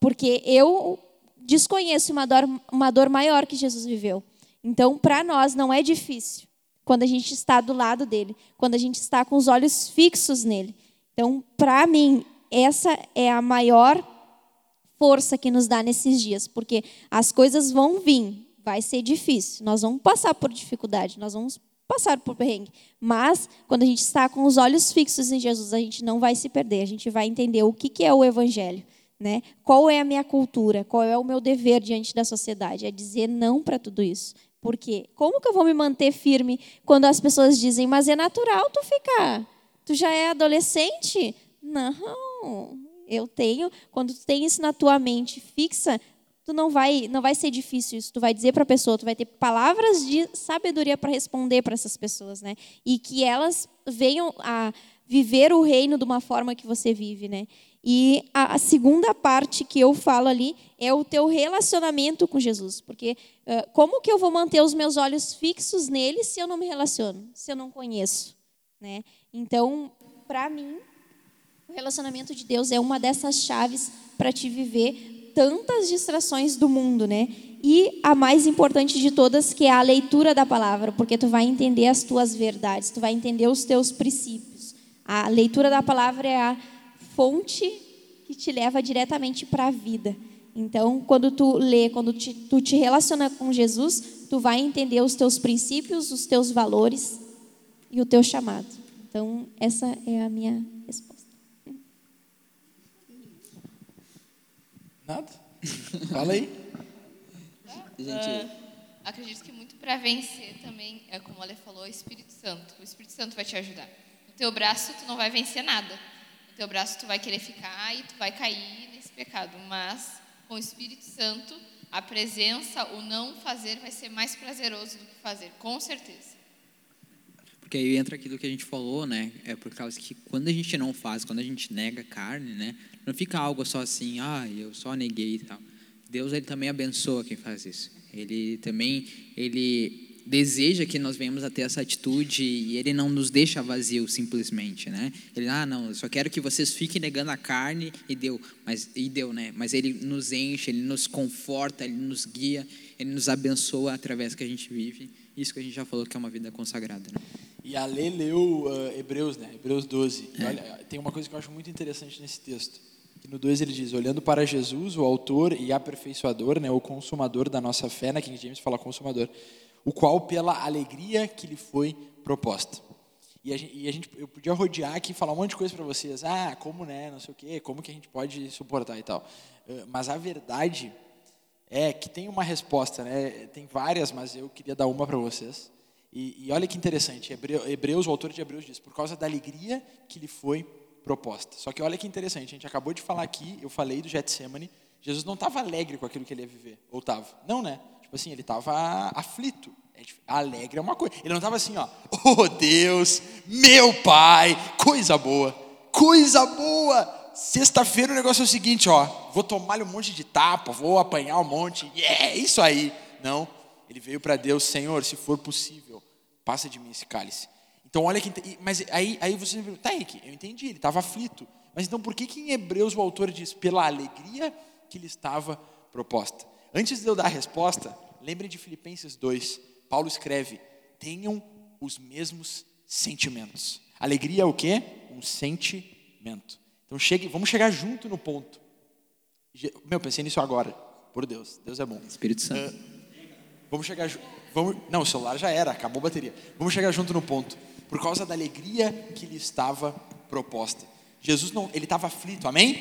porque eu desconheço uma dor, uma dor maior que Jesus viveu. Então, para nós não é difícil quando a gente está do lado dele, quando a gente está com os olhos fixos nele. Então, para mim, essa é a maior força que nos dá nesses dias, porque as coisas vão vir, vai ser difícil, nós vamos passar por dificuldade, nós vamos passar por perrengue, mas quando a gente está com os olhos fixos em Jesus, a gente não vai se perder, a gente vai entender o que é o evangelho, né? Qual é a minha cultura, qual é o meu dever diante da sociedade, é dizer não para tudo isso. Porque como que eu vou me manter firme quando as pessoas dizem, mas é natural tu ficar, tu já é adolescente? Não, eu tenho, quando tu tem isso na tua mente fixa, tu não vai, não vai ser difícil isso. Tu vai dizer para a pessoa, tu vai ter palavras de sabedoria para responder para essas pessoas, né? E que elas venham a viver o reino de uma forma que você vive, né? E a, a segunda parte que eu falo ali é o teu relacionamento com Jesus, porque uh, como que eu vou manter os meus olhos fixos nele se eu não me relaciono, se eu não conheço, né? Então, para mim, o relacionamento de Deus é uma dessas chaves para te viver tantas distrações do mundo, né? E a mais importante de todas, que é a leitura da palavra, porque tu vai entender as tuas verdades, tu vai entender os teus princípios. A leitura da palavra é a fonte que te leva diretamente para a vida. Então, quando tu lê, quando te, tu te relaciona com Jesus, tu vai entender os teus princípios, os teus valores e o teu chamado. Então, essa é a minha resposta. Nada? Fala aí. Gente, Acredito que muito para vencer também, é como a Ale falou, o Espírito Santo. O Espírito Santo vai te ajudar. No teu braço tu não vai vencer nada. No teu braço tu vai querer ficar e tu vai cair nesse pecado. Mas com o Espírito Santo, a presença, o não fazer vai ser mais prazeroso do que fazer, com certeza. Porque aí entra aquilo que a gente falou, né? É por causa que quando a gente não faz, quando a gente nega a carne, né? Não fica algo só assim, ah, eu só neguei e tal. Deus ele também abençoa quem faz isso. Ele também ele deseja que nós venhamos a ter essa atitude e ele não nos deixa vazio simplesmente, né? Ele ah, não, eu só quero que vocês fiquem negando a carne e deu, mas e deu, né? Mas ele nos enche, ele nos conforta, ele nos guia, ele nos abençoa através que a gente vive. Isso que a gente já falou que é uma vida consagrada, né? E a leu uh, Hebreus, né? Hebreus 12. E Olha, tem uma coisa que eu acho muito interessante nesse texto. No 2 ele diz, olhando para Jesus, o autor e aperfeiçoador, né, o consumador da nossa fé, na King James fala consumador, o qual pela alegria que lhe foi proposta. E a gente, e a gente eu podia rodear aqui e falar um monte de coisa para vocês. Ah, como, né, não sei o quê, como que a gente pode suportar e tal. Uh, mas a verdade é que tem uma resposta, né? Tem várias, mas eu queria dar uma para vocês. E, e, olha que interessante, Hebreu, Hebreus, o autor de Hebreus diz, por causa da alegria que lhe foi proposta. Só que olha que interessante, a gente acabou de falar aqui, eu falei do Getsemane, Jesus não estava alegre com aquilo que ele ia viver, ou estava? Não, né? Tipo assim, ele estava aflito. É alegre é uma coisa. Ele não estava assim, ó, oh Deus, meu Pai, coisa boa, coisa boa. Sexta-feira o negócio é o seguinte, ó, vou tomar um monte de tapa, vou apanhar um monte, é yeah, isso aí. Não, ele veio para Deus, Senhor, se for possível, passa de mim esse cálice. Então olha que, mas aí, aí você me pergunta, tá Henrique, eu entendi, ele estava aflito. Mas então por que, que em Hebreus o autor diz pela alegria que lhe estava proposta? Antes de eu dar a resposta, lembrem de Filipenses 2. Paulo escreve: tenham os mesmos sentimentos. Alegria é o quê? Um sentimento. Então chegue, vamos chegar junto no ponto. Meu, pensei nisso agora. Por Deus, Deus é bom. Espírito Santo. Uh, vamos chegar vamos, Não, o celular já era, acabou a bateria. Vamos chegar junto no ponto. Por causa da alegria que lhe estava proposta. Jesus não, ele estava aflito, amém?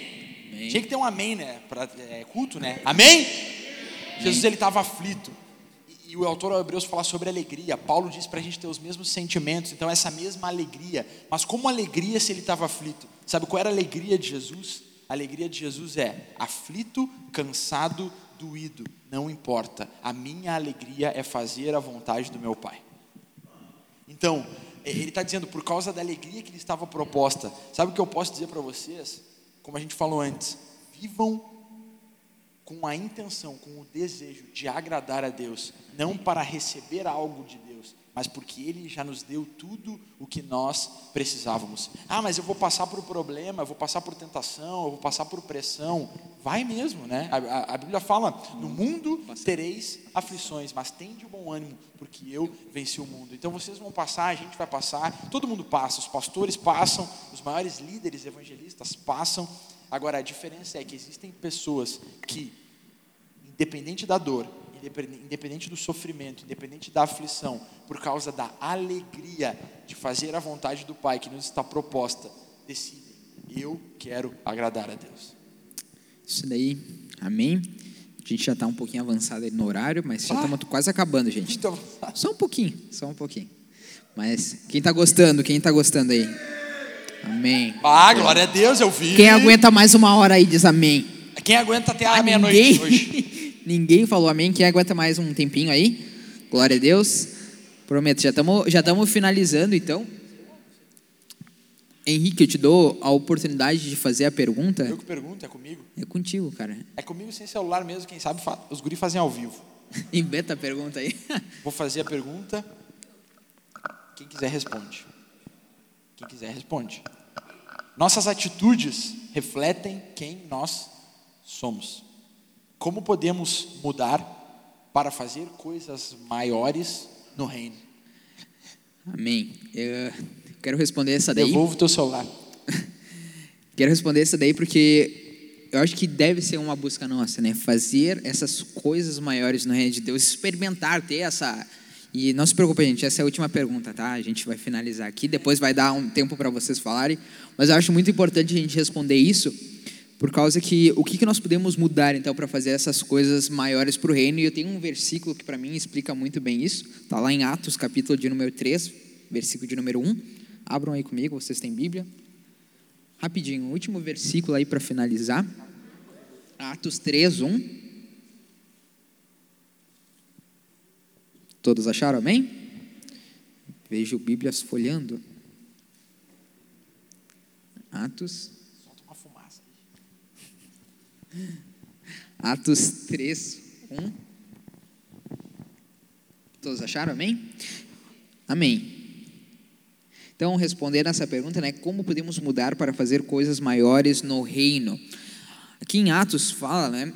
amém? Tinha que ter um amém, né? Para é, culto, né? Amém? amém. Jesus ele estava aflito. E, e o autor Hebreus fala sobre alegria. Paulo diz para a gente ter os mesmos sentimentos. Então essa mesma alegria. Mas como alegria se ele estava aflito? Sabe qual era a alegria de Jesus? A alegria de Jesus é aflito, cansado, doído. Não importa. A minha alegria é fazer a vontade do meu Pai. Então, ele está dizendo, por causa da alegria que lhe estava proposta. Sabe o que eu posso dizer para vocês? Como a gente falou antes, vivam com a intenção, com o desejo de agradar a Deus, não para receber algo de Deus, mas porque Ele já nos deu tudo o que nós precisávamos. Ah, mas eu vou passar por problema, eu vou passar por tentação, eu vou passar por pressão. Vai mesmo, né? A, a, a Bíblia fala: no mundo tereis aflições, mas tem de bom ânimo, porque eu venci o mundo. Então vocês vão passar, a gente vai passar, todo mundo passa, os pastores passam, os maiores líderes evangelistas passam. Agora a diferença é que existem pessoas que, independente da dor, independente do sofrimento, independente da aflição, por causa da alegria de fazer a vontade do Pai que nos está proposta, decidem: eu quero agradar a Deus. Isso daí, amém. A gente já está um pouquinho avançado no horário, mas já estamos ah, quase acabando, gente. Só um pouquinho, só um pouquinho. Mas quem está gostando, quem está gostando aí? Amém. Ah, glória a Deus, eu vi. Quem aguenta mais uma hora aí diz amém. Quem aguenta até a meia-noite hoje? Ninguém falou amém. Quem aguenta mais um tempinho aí? Glória a Deus. Prometo, já estamos já finalizando então. Henrique, eu te dou a oportunidade de fazer a pergunta. Eu que pergunto, é comigo? É contigo, cara. É comigo sem celular mesmo, quem sabe os guri fazem ao vivo. Inventa a pergunta aí. Vou fazer a pergunta. Quem quiser responde. Quem quiser responde. Nossas atitudes refletem quem nós somos. Como podemos mudar para fazer coisas maiores no reino? Amém. Eu quero responder essa daí. Devolvo teu celular. quero responder essa daí porque eu acho que deve ser uma busca nossa, né? Fazer essas coisas maiores no reino de Deus, experimentar, ter essa. E não se preocupe, gente, essa é a última pergunta, tá? A gente vai finalizar aqui, depois vai dar um tempo para vocês falarem, mas eu acho muito importante a gente responder isso por causa que o que, nós podemos mudar então para fazer essas coisas maiores para o reino? E eu tenho um versículo que para mim explica muito bem isso. Está lá em Atos, capítulo de número 3, versículo de número 1. Abram aí comigo, vocês têm Bíblia. Rapidinho, último versículo aí para finalizar. Atos 3, 1. Todos acharam, amém? Vejo Bíblias folhando. Atos Atos 3, 1. Todos acharam? Amém? Amém. Então, respondendo essa pergunta, né, como podemos mudar para fazer coisas maiores no reino? Aqui em Atos fala, né,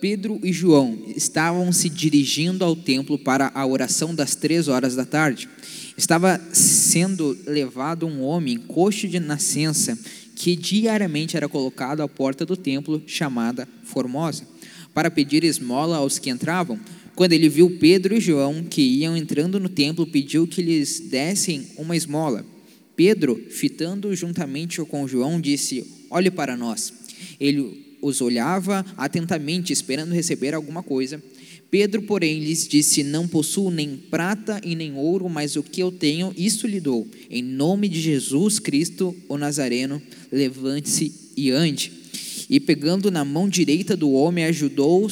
Pedro e João estavam se dirigindo ao templo para a oração das três horas da tarde. Estava sendo levado um homem coxo de nascença que diariamente era colocado à porta do templo chamada Formosa, para pedir esmola aos que entravam. Quando ele viu Pedro e João que iam entrando no templo, pediu que lhes dessem uma esmola. Pedro, fitando juntamente com João, disse: Olhe para nós. Ele os olhava atentamente, esperando receber alguma coisa. Pedro, porém, lhes disse: Não possuo nem prata e nem ouro, mas o que eu tenho, isso lhe dou. Em nome de Jesus Cristo, o Nazareno, levante-se e ande. E pegando na mão direita do homem, ajudou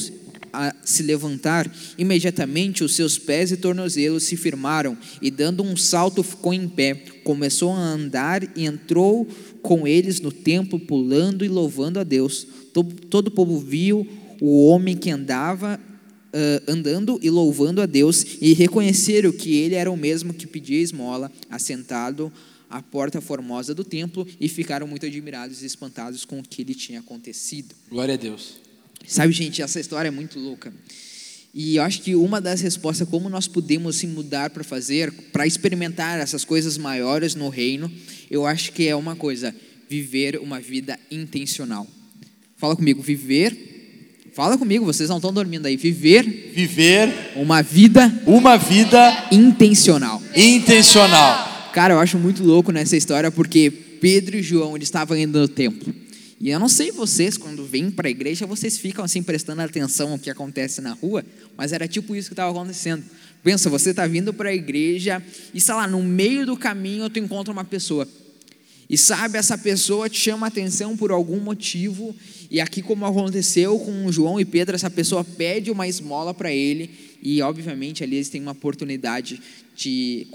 a se levantar. Imediatamente os seus pés e tornozelos se firmaram, e dando um salto ficou em pé. Começou a andar e entrou com eles no templo, pulando e louvando a Deus. Todo, todo o povo viu o homem que andava uh, andando e louvando a Deus e reconheceram que ele era o mesmo que pedia esmola, assentado à porta formosa do templo e ficaram muito admirados e espantados com o que lhe tinha acontecido. Glória a Deus. Sabe, gente, essa história é muito louca. E eu acho que uma das respostas, como nós podemos se mudar para fazer, para experimentar essas coisas maiores no reino, eu acho que é uma coisa: viver uma vida intencional. Fala comigo, viver. Fala comigo, vocês não estão dormindo aí. Viver. Viver. Uma vida. Uma vida. Intencional. Intencional. Cara, eu acho muito louco nessa história porque Pedro e João eles estavam indo no templo. E eu não sei vocês, quando vêm para a igreja, vocês ficam assim prestando atenção ao que acontece na rua, mas era tipo isso que estava acontecendo. Pensa, você está vindo para a igreja e, sei lá, no meio do caminho tu encontra uma pessoa. E sabe, essa pessoa te chama atenção por algum motivo, e aqui, como aconteceu com João e Pedro, essa pessoa pede uma esmola para ele, e obviamente ali eles têm uma oportunidade de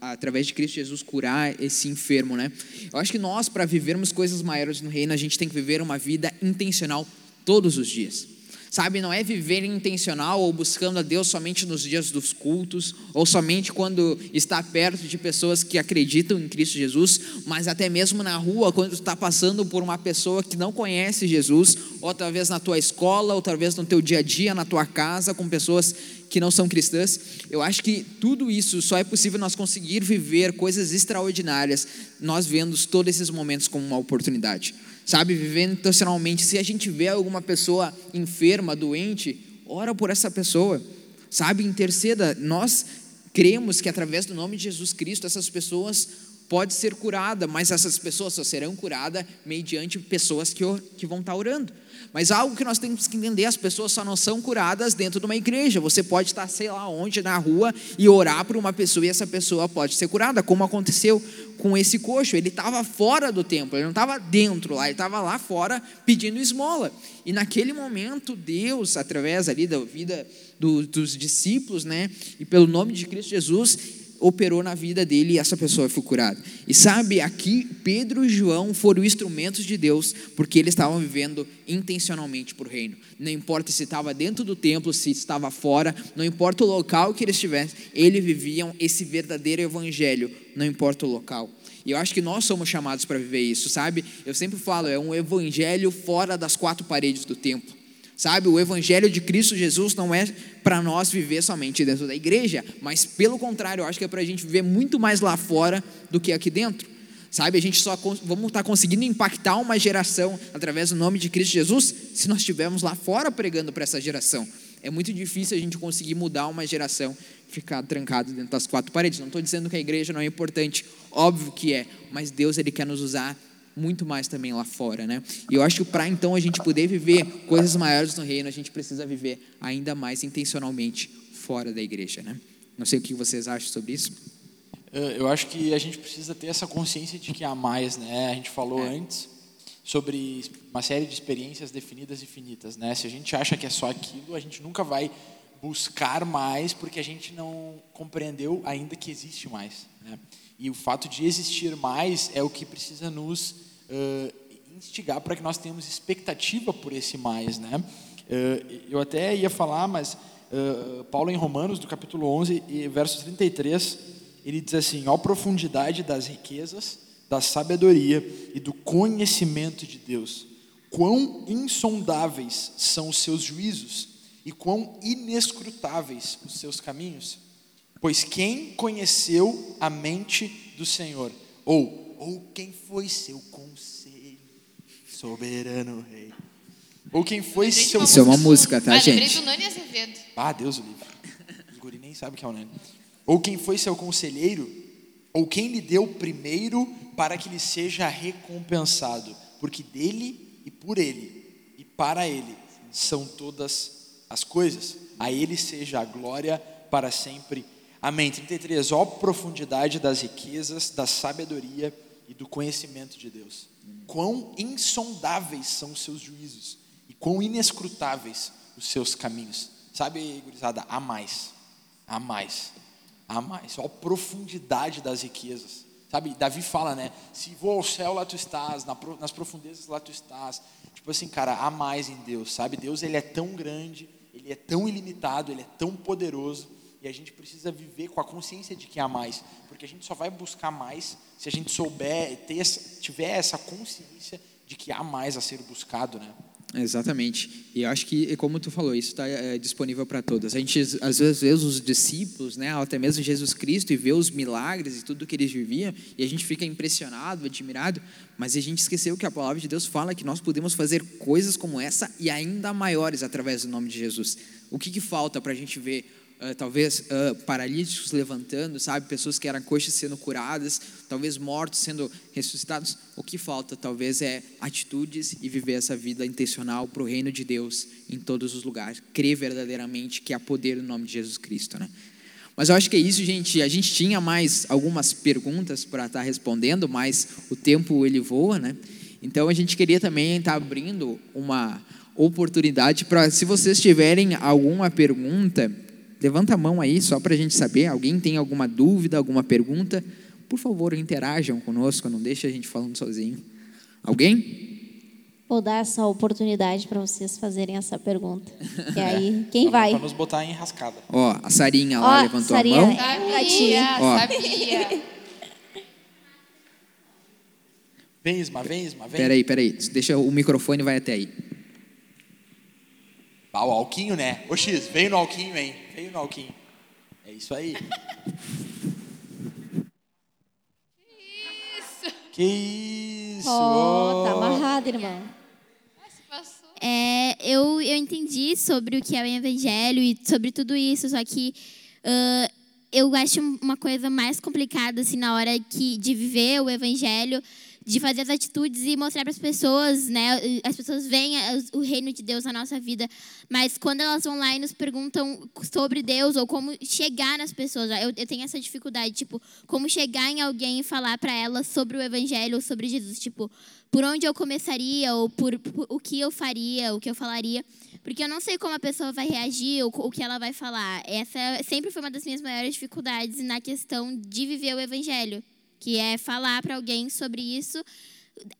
através de Cristo Jesus curar esse enfermo, né? Eu acho que nós para vivermos coisas maiores no reino, a gente tem que viver uma vida intencional todos os dias. Sabe, não é viver intencional ou buscando a Deus somente nos dias dos cultos, ou somente quando está perto de pessoas que acreditam em Cristo Jesus, mas até mesmo na rua, quando está passando por uma pessoa que não conhece Jesus, ou talvez na tua escola, ou talvez no teu dia a dia, na tua casa, com pessoas que não são cristãs. Eu acho que tudo isso só é possível nós conseguir viver coisas extraordinárias, nós vendo todos esses momentos como uma oportunidade sabe, vivendo intencionalmente. Se a gente vê alguma pessoa enferma, doente, ora por essa pessoa, sabe, interceda. Nós cremos que através do nome de Jesus Cristo essas pessoas podem ser curadas, mas essas pessoas só serão curadas mediante pessoas que, que vão estar orando. Mas algo que nós temos que entender: as pessoas só não são curadas dentro de uma igreja. Você pode estar, sei lá onde, na rua, e orar por uma pessoa e essa pessoa pode ser curada, como aconteceu com esse coxo. Ele estava fora do templo, ele não estava dentro lá, ele estava lá fora pedindo esmola. E naquele momento, Deus, através ali da vida do, dos discípulos, né, e pelo nome de Cristo Jesus, operou na vida dele e essa pessoa foi curada. E sabe, aqui Pedro e João foram instrumentos de Deus, porque eles estavam vivendo intencionalmente para o reino. Não importa se estava dentro do templo, se estava fora, não importa o local que eles estivessem, eles viviam esse verdadeiro evangelho, não importa o local. E eu acho que nós somos chamados para viver isso, sabe? Eu sempre falo, é um evangelho fora das quatro paredes do templo. Sabe, o evangelho de Cristo Jesus não é para nós viver somente dentro da igreja, mas pelo contrário, eu acho que é para a gente viver muito mais lá fora do que aqui dentro. Sabe, a gente só vamos estar tá conseguindo impactar uma geração através do nome de Cristo Jesus se nós estivermos lá fora pregando para essa geração. É muito difícil a gente conseguir mudar uma geração ficar trancado dentro das quatro paredes. Não estou dizendo que a igreja não é importante, óbvio que é, mas Deus ele quer nos usar muito mais também lá fora, né? E eu acho que para então a gente poder viver coisas maiores no reino, a gente precisa viver ainda mais intencionalmente fora da igreja, né? Não sei o que vocês acham sobre isso. Eu acho que a gente precisa ter essa consciência de que há mais, né? A gente falou é. antes sobre uma série de experiências definidas e finitas, né? Se a gente acha que é só aquilo, a gente nunca vai buscar mais porque a gente não compreendeu ainda que existe mais, né? E o fato de existir mais é o que precisa nos uh, instigar para que nós tenhamos expectativa por esse mais, né? Uh, eu até ia falar, mas uh, Paulo em Romanos, do capítulo 11, verso 33, ele diz assim: "Ó profundidade das riquezas, da sabedoria e do conhecimento de Deus, quão insondáveis são os seus juízos e quão inescrutáveis os seus caminhos." Pois quem conheceu a mente do Senhor? Ou, ou quem foi seu conselho, soberano rei? Ou quem foi seu... Isso é uma música, tá, ah, gente? do Nani Azevedo. Ah, Deus o livre. O guri nem sabe que é o Nani. Ou quem foi seu conselheiro? Ou quem lhe deu primeiro para que lhe seja recompensado? Porque dele e por ele e para ele são todas as coisas. A ele seja a glória para sempre Amém. 33. Ó profundidade das riquezas, da sabedoria e do conhecimento de Deus. Quão insondáveis são os seus juízos e quão inescrutáveis os seus caminhos. Sabe, gurizada, há mais, há mais, há mais. Olha a profundidade das riquezas. Sabe, Davi fala, né? Se vou ao céu, lá tu estás, nas profundezas, lá tu estás. Tipo assim, cara, há mais em Deus, sabe? Deus, ele é tão grande, ele é tão ilimitado, ele é tão poderoso e a gente precisa viver com a consciência de que há mais, porque a gente só vai buscar mais se a gente souber, ter tiver essa consciência de que há mais a ser buscado, né? Exatamente. E eu acho que, como tu falou, isso está é, disponível para todos. A gente, às vezes, vê os discípulos, né, até mesmo Jesus Cristo, e vê os milagres e tudo que eles viviam, e a gente fica impressionado, admirado, mas a gente esqueceu que a palavra de Deus fala que nós podemos fazer coisas como essa e ainda maiores através do nome de Jesus. O que, que falta para a gente ver uh, talvez uh, paralíticos levantando, sabe? Pessoas que eram coxas sendo curadas, talvez mortos sendo ressuscitados. O que falta, talvez, é atitudes e viver essa vida intencional para o reino de Deus em todos os lugares. Crer verdadeiramente que há poder no nome de Jesus Cristo, né? Mas eu acho que é isso, gente. A gente tinha mais algumas perguntas para estar tá respondendo, mas o tempo ele voa, né? Então a gente queria também estar tá abrindo uma oportunidade para, se vocês tiverem alguma pergunta, Levanta a mão aí, só para a gente saber. Alguém tem alguma dúvida, alguma pergunta? Por favor, interajam conosco, não deixe a gente falando sozinho. Alguém? Vou dar essa oportunidade para vocês fazerem essa pergunta. E aí, quem vai? Para nos botar em rascada. Ó, a Sarinha lá Ó, levantou Sarinha, a mão. Sabia, Ó. sabia. Vem, Isma, vem, Isma, vem. Peraí, peraí. Deixa o microfone vai até aí. Ah, o Alquinho, né? Ô X, veio no Alquinho, hein? No Alquinho. É isso aí. Isso. Que isso? Oh, tá amarrado, irmão. É, eu, eu entendi sobre o que é o evangelho e sobre tudo isso, só que uh, eu acho uma coisa mais complicada assim na hora que, de viver o evangelho de fazer as atitudes e mostrar para as pessoas, né? As pessoas veem o reino de Deus na nossa vida, mas quando elas vão lá e nos perguntam sobre Deus ou como chegar nas pessoas, eu, eu tenho essa dificuldade, tipo, como chegar em alguém e falar para elas sobre o Evangelho ou sobre Jesus, tipo, por onde eu começaria ou por, por, o que eu faria, o que eu falaria, porque eu não sei como a pessoa vai reagir ou o que ela vai falar. Essa sempre foi uma das minhas maiores dificuldades na questão de viver o Evangelho que é falar para alguém sobre isso.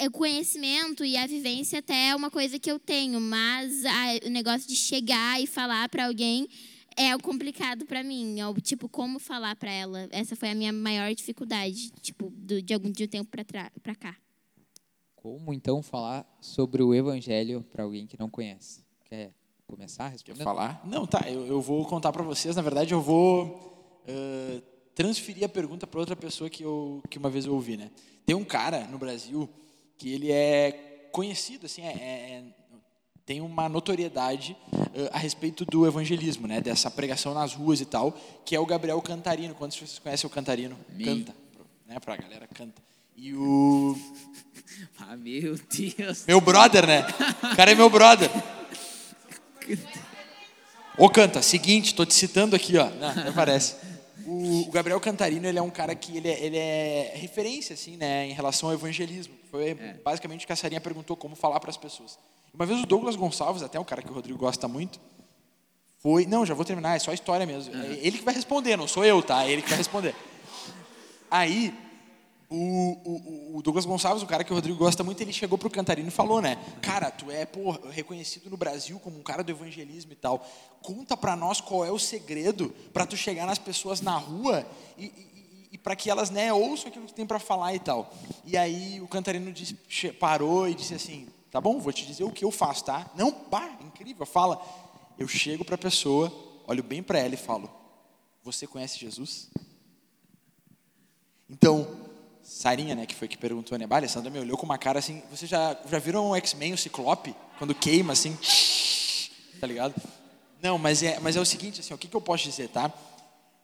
O conhecimento e a vivência até é uma coisa que eu tenho, mas a, o negócio de chegar e falar para alguém é o complicado para mim. É o, tipo, como falar para ela. Essa foi a minha maior dificuldade, tipo, do, de algum de um tempo para cá. Como então falar sobre o evangelho para alguém que não conhece? Quer começar a responder? Quer falar? Não, tá. Eu, eu vou contar para vocês. Na verdade, eu vou uh, transferir a pergunta para outra pessoa que, eu, que uma vez eu ouvi, né? Tem um cara no Brasil que ele é conhecido, assim, é, é, tem uma notoriedade uh, a respeito do evangelismo, né? Dessa pregação nas ruas e tal, que é o Gabriel Cantarino. Quantos de vocês conhecem o Cantarino? Me. Canta, né? Para a galera canta. E o Ah, meu Deus. Meu brother, né? O cara é meu brother. Ô, canta, seguinte, tô te citando aqui, ó. Não, aparece. O, Gabriel Cantarino, ele é um cara que ele é, ele é referência, assim, né, em relação ao evangelismo. Foi é. basicamente o que a Sarinha perguntou, como falar para as pessoas. Uma vez o Douglas Gonçalves, até um cara que o Rodrigo gosta muito, foi... Não, já vou terminar, é só história mesmo. É ele que vai responder, não sou eu, tá? É ele que vai responder. Aí, o, o, o, Douglas Gonçalves, o cara que o Rodrigo gosta muito, ele chegou pro Cantarino e falou, né? Cara, tu é pô, reconhecido no Brasil como um cara do evangelismo e tal. Conta para nós qual é o segredo para tu chegar nas pessoas na rua e, e, e para que elas né, ouçam aquilo que tu tem para falar e tal. E aí o Cantarino disse, parou e disse assim: Tá bom, vou te dizer o que eu faço, tá? Não, pá, incrível, fala. Eu chego para a pessoa, olho bem para ela e falo: Você conhece Jesus? Então, Sarinha, né, que foi que perguntou, né? Bah, Alessandra me olhou com uma cara assim. Vocês já, já viram o X-Men, o Ciclope? Quando queima, assim. Tá ligado? Não, mas é, mas é o seguinte, assim, o que, que eu posso dizer, tá?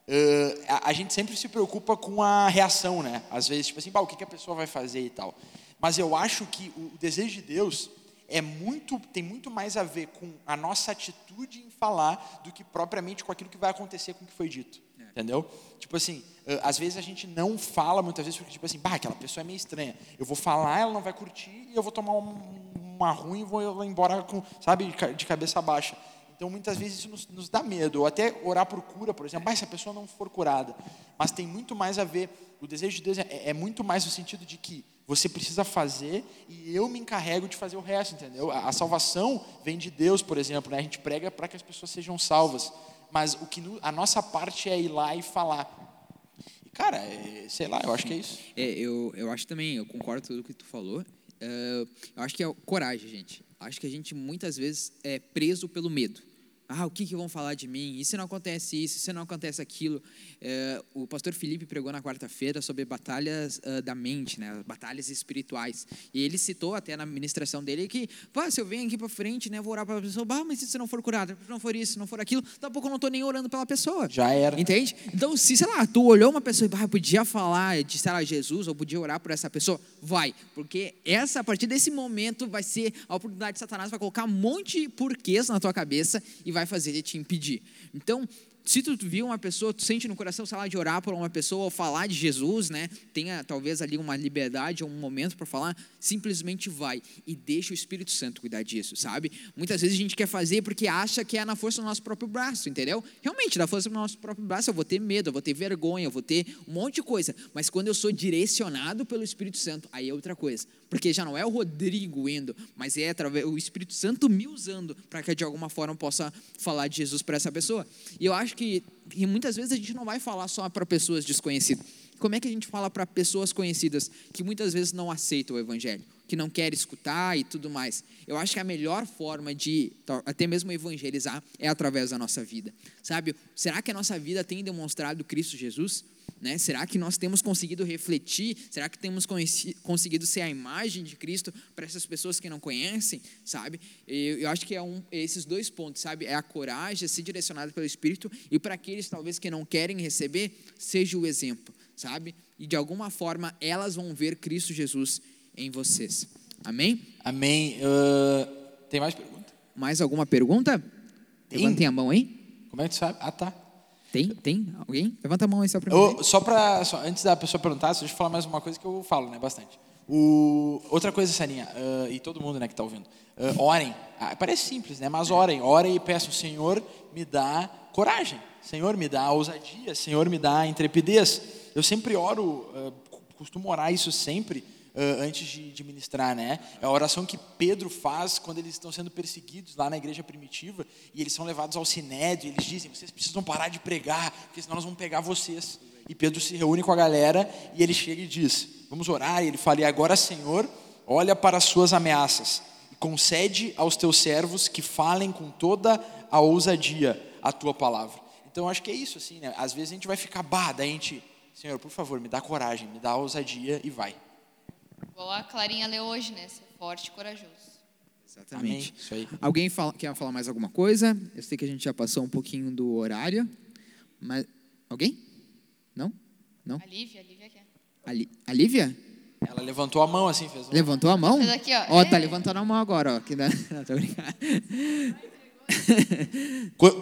Uh, a, a, gente sempre se preocupa com a reação, né? Às vezes, tipo assim, bah, o que, que a pessoa vai fazer e tal. Mas eu acho que o, o desejo de Deus é muito, tem muito mais a ver com a nossa atitude em falar do que propriamente com aquilo que vai acontecer com o que foi dito. Entendeu? Tipo assim, às vezes a gente não fala muitas vezes porque, tipo assim, bah, aquela pessoa é meio estranha. Eu vou falar, ela não vai curtir e eu vou tomar um, uma ruim e vou embora com, sabe, de cabeça baixa. Então, muitas vezes isso nos, nos, dá medo, ou até orar por cura, por exemplo, mas se a pessoa não for curada. Mas tem muito mais a ver, o desejo de Deus é, é, muito mais no sentido de que você precisa fazer e eu me encarrego de fazer o resto, entendeu? A, a salvação vem de Deus, por exemplo, né? a gente prega para que as pessoas sejam salvas, mas o que a nossa parte é ir lá e falar. Cara, é, sei lá, eu acho que é isso. É, eu, eu acho também, eu concordo com tudo que tu falou. Uh, eu acho que é coragem, gente. Acho que a gente muitas vezes é preso pelo medo. Ah, o que, que vão falar de mim? E se não acontece isso? E se não acontece aquilo? É, o pastor Felipe pregou na quarta-feira sobre batalhas uh, da mente, né? batalhas espirituais. E ele citou até na ministração dele que, pá, se eu venho aqui para frente, né, vou orar para a pessoa, bah, mas se não for curado, se não for isso, se não for aquilo, daqui a pouco eu não estou nem orando pela pessoa. Já era. Entende? Então, se, sei lá, tu olhou uma pessoa e, bah, podia falar de, sei lá, Jesus, ou podia orar por essa pessoa, vai. Porque essa, a partir desse momento, vai ser a oportunidade de Satanás vai colocar um monte de porquês na tua cabeça e vai fazer ele te impedir. Então, se tu viu uma pessoa, tu sente no coração, sei lá, de orar por uma pessoa ou falar de Jesus, né? Tenha talvez ali uma liberdade ou um momento para falar, simplesmente vai e deixa o Espírito Santo cuidar disso, sabe? Muitas vezes a gente quer fazer porque acha que é na força do nosso próprio braço, entendeu? Realmente, na força do nosso próprio braço eu vou ter medo, eu vou ter vergonha, eu vou ter um monte de coisa, mas quando eu sou direcionado pelo Espírito Santo, aí é outra coisa. Porque já não é o Rodrigo indo, mas é o Espírito Santo me usando para que de alguma forma possa falar de Jesus para essa pessoa. E eu acho que muitas vezes a gente não vai falar só para pessoas desconhecidas. Como é que a gente fala para pessoas conhecidas que muitas vezes não aceitam o evangelho, que não querem escutar e tudo mais? Eu acho que a melhor forma de até mesmo evangelizar é através da nossa vida. Sabe? Será que a nossa vida tem demonstrado Cristo Jesus? Né? Será que nós temos conseguido refletir? Será que temos conseguido ser a imagem de Cristo para essas pessoas que não conhecem? Sabe? Eu, eu acho que é um, esses dois pontos, sabe? É a coragem, ser direcionado pelo Espírito e para aqueles talvez que não querem receber, seja o exemplo, sabe? E de alguma forma elas vão ver Cristo Jesus em vocês. Amém? Amém. Uh, tem mais pergunta? Mais alguma pergunta? Tem. Levantem a mão aí. Como é que tu sabe? Ah, tá. Tem? Tem? Alguém? Levanta a mão aí só para mim. Só para antes da pessoa perguntar, deixa eu falar mais uma coisa que eu falo, né, bastante. O, outra coisa, Sarinha, uh, e todo mundo né, que está ouvindo, uh, orem. Ah, parece simples, né? Mas orem, orem e peçam, Senhor, me dá coragem. Senhor, me dá ousadia. Senhor, me dá intrepidez. Eu sempre oro, uh, costumo orar isso sempre, uh, antes de, de, ministrar, né? É a oração que Pedro faz quando eles estão sendo perseguidos lá na igreja primitiva e eles são levados ao sinédrio. Eles dizem: vocês precisam parar de pregar, porque senão nós vamos pegar vocês. E Pedro se reúne com a galera e ele chega e diz: vamos orar. E ele fala: e agora, Senhor, olha para as suas ameaças e concede aos teus servos que falem com toda a ousadia a tua palavra. Então, acho que é isso, assim, né? Às vezes a gente vai ficar, bah, daí a gente, Senhor, por favor, me dá coragem, me dá ousadia e vai. Igual a Clarinha leu hoje, né? Ser forte e corajoso. Exatamente. Amém. Isso aí. Alguém fala, quer falar mais alguma coisa? Eu sei que a gente já passou um pouquinho do horário, mas alguém? Não? Não? A Lívia, a Lívia quer. A, a Lívia? Ela levantou a mão assim, fez. Um... Levantou a mão? Fez aqui, ó. Ó, tá é. levantando a mão agora, ó. Que dá... Não, tô brincando.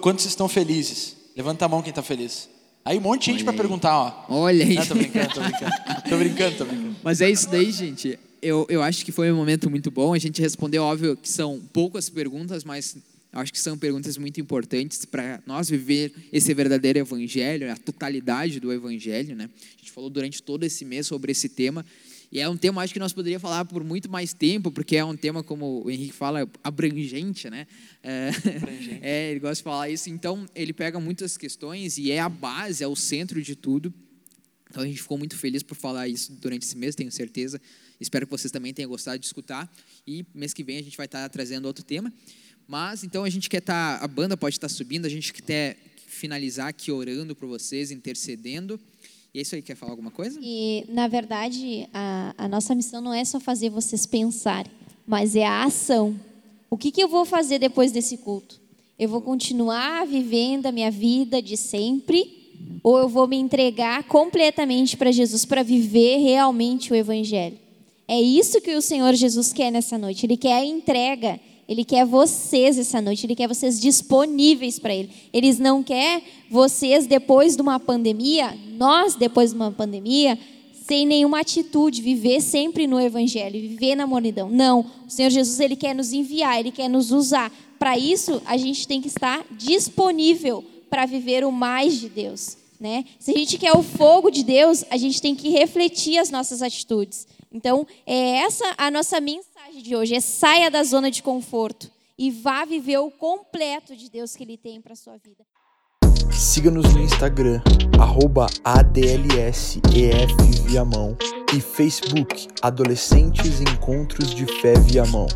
Quantos estão felizes? Levanta a mão quem está feliz. Aí um monte de gente para perguntar, ó. Olha aí. Não, tô brincando, tô brincando. tô brincando, tô brincando. Mas é isso daí, gente. Eu, eu acho que foi um momento muito bom. A gente respondeu, óbvio, que são poucas perguntas, mas acho que são perguntas muito importantes para nós viver esse verdadeiro evangelho, a totalidade do evangelho, né? A gente falou durante todo esse mês sobre esse tema e é um tema, acho que nós poderíamos falar por muito mais tempo, porque é um tema, como o Henrique fala, abrangente, né? É, abrangente. é, ele gosta de falar isso. Então, ele pega muitas questões e é a base, é o centro de tudo. Então, a gente ficou muito feliz por falar isso durante esse mês, tenho certeza. Espero que vocês também tenham gostado de escutar. E mês que vem a gente vai estar trazendo outro tema. Mas, então, a gente quer estar, tá, a banda pode estar subindo, a gente quer finalizar aqui orando por vocês, intercedendo. E é isso aí, quer falar alguma coisa? E, na verdade, a, a nossa missão não é só fazer vocês pensarem, mas é a ação. O que, que eu vou fazer depois desse culto? Eu vou continuar vivendo a minha vida de sempre? Ou eu vou me entregar completamente para Jesus para viver realmente o Evangelho? É isso que o Senhor Jesus quer nessa noite. Ele quer a entrega. Ele quer vocês essa noite, ele quer vocês disponíveis para ele. Eles não quer vocês depois de uma pandemia, nós depois de uma pandemia, sem nenhuma atitude, viver sempre no evangelho, viver na monidão. Não, o Senhor Jesus ele quer nos enviar, ele quer nos usar. Para isso, a gente tem que estar disponível para viver o mais de Deus, né? Se a gente quer o fogo de Deus, a gente tem que refletir as nossas atitudes. Então, é essa a nossa mensagem de hoje, é saia da zona de conforto e vá viver o completo de Deus que ele tem para sua vida. Siga-nos no Instagram, arroba ADLSEF e Facebook Adolescentes Encontros de Fé Viamão.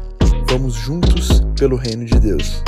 Vamos juntos pelo reino de Deus.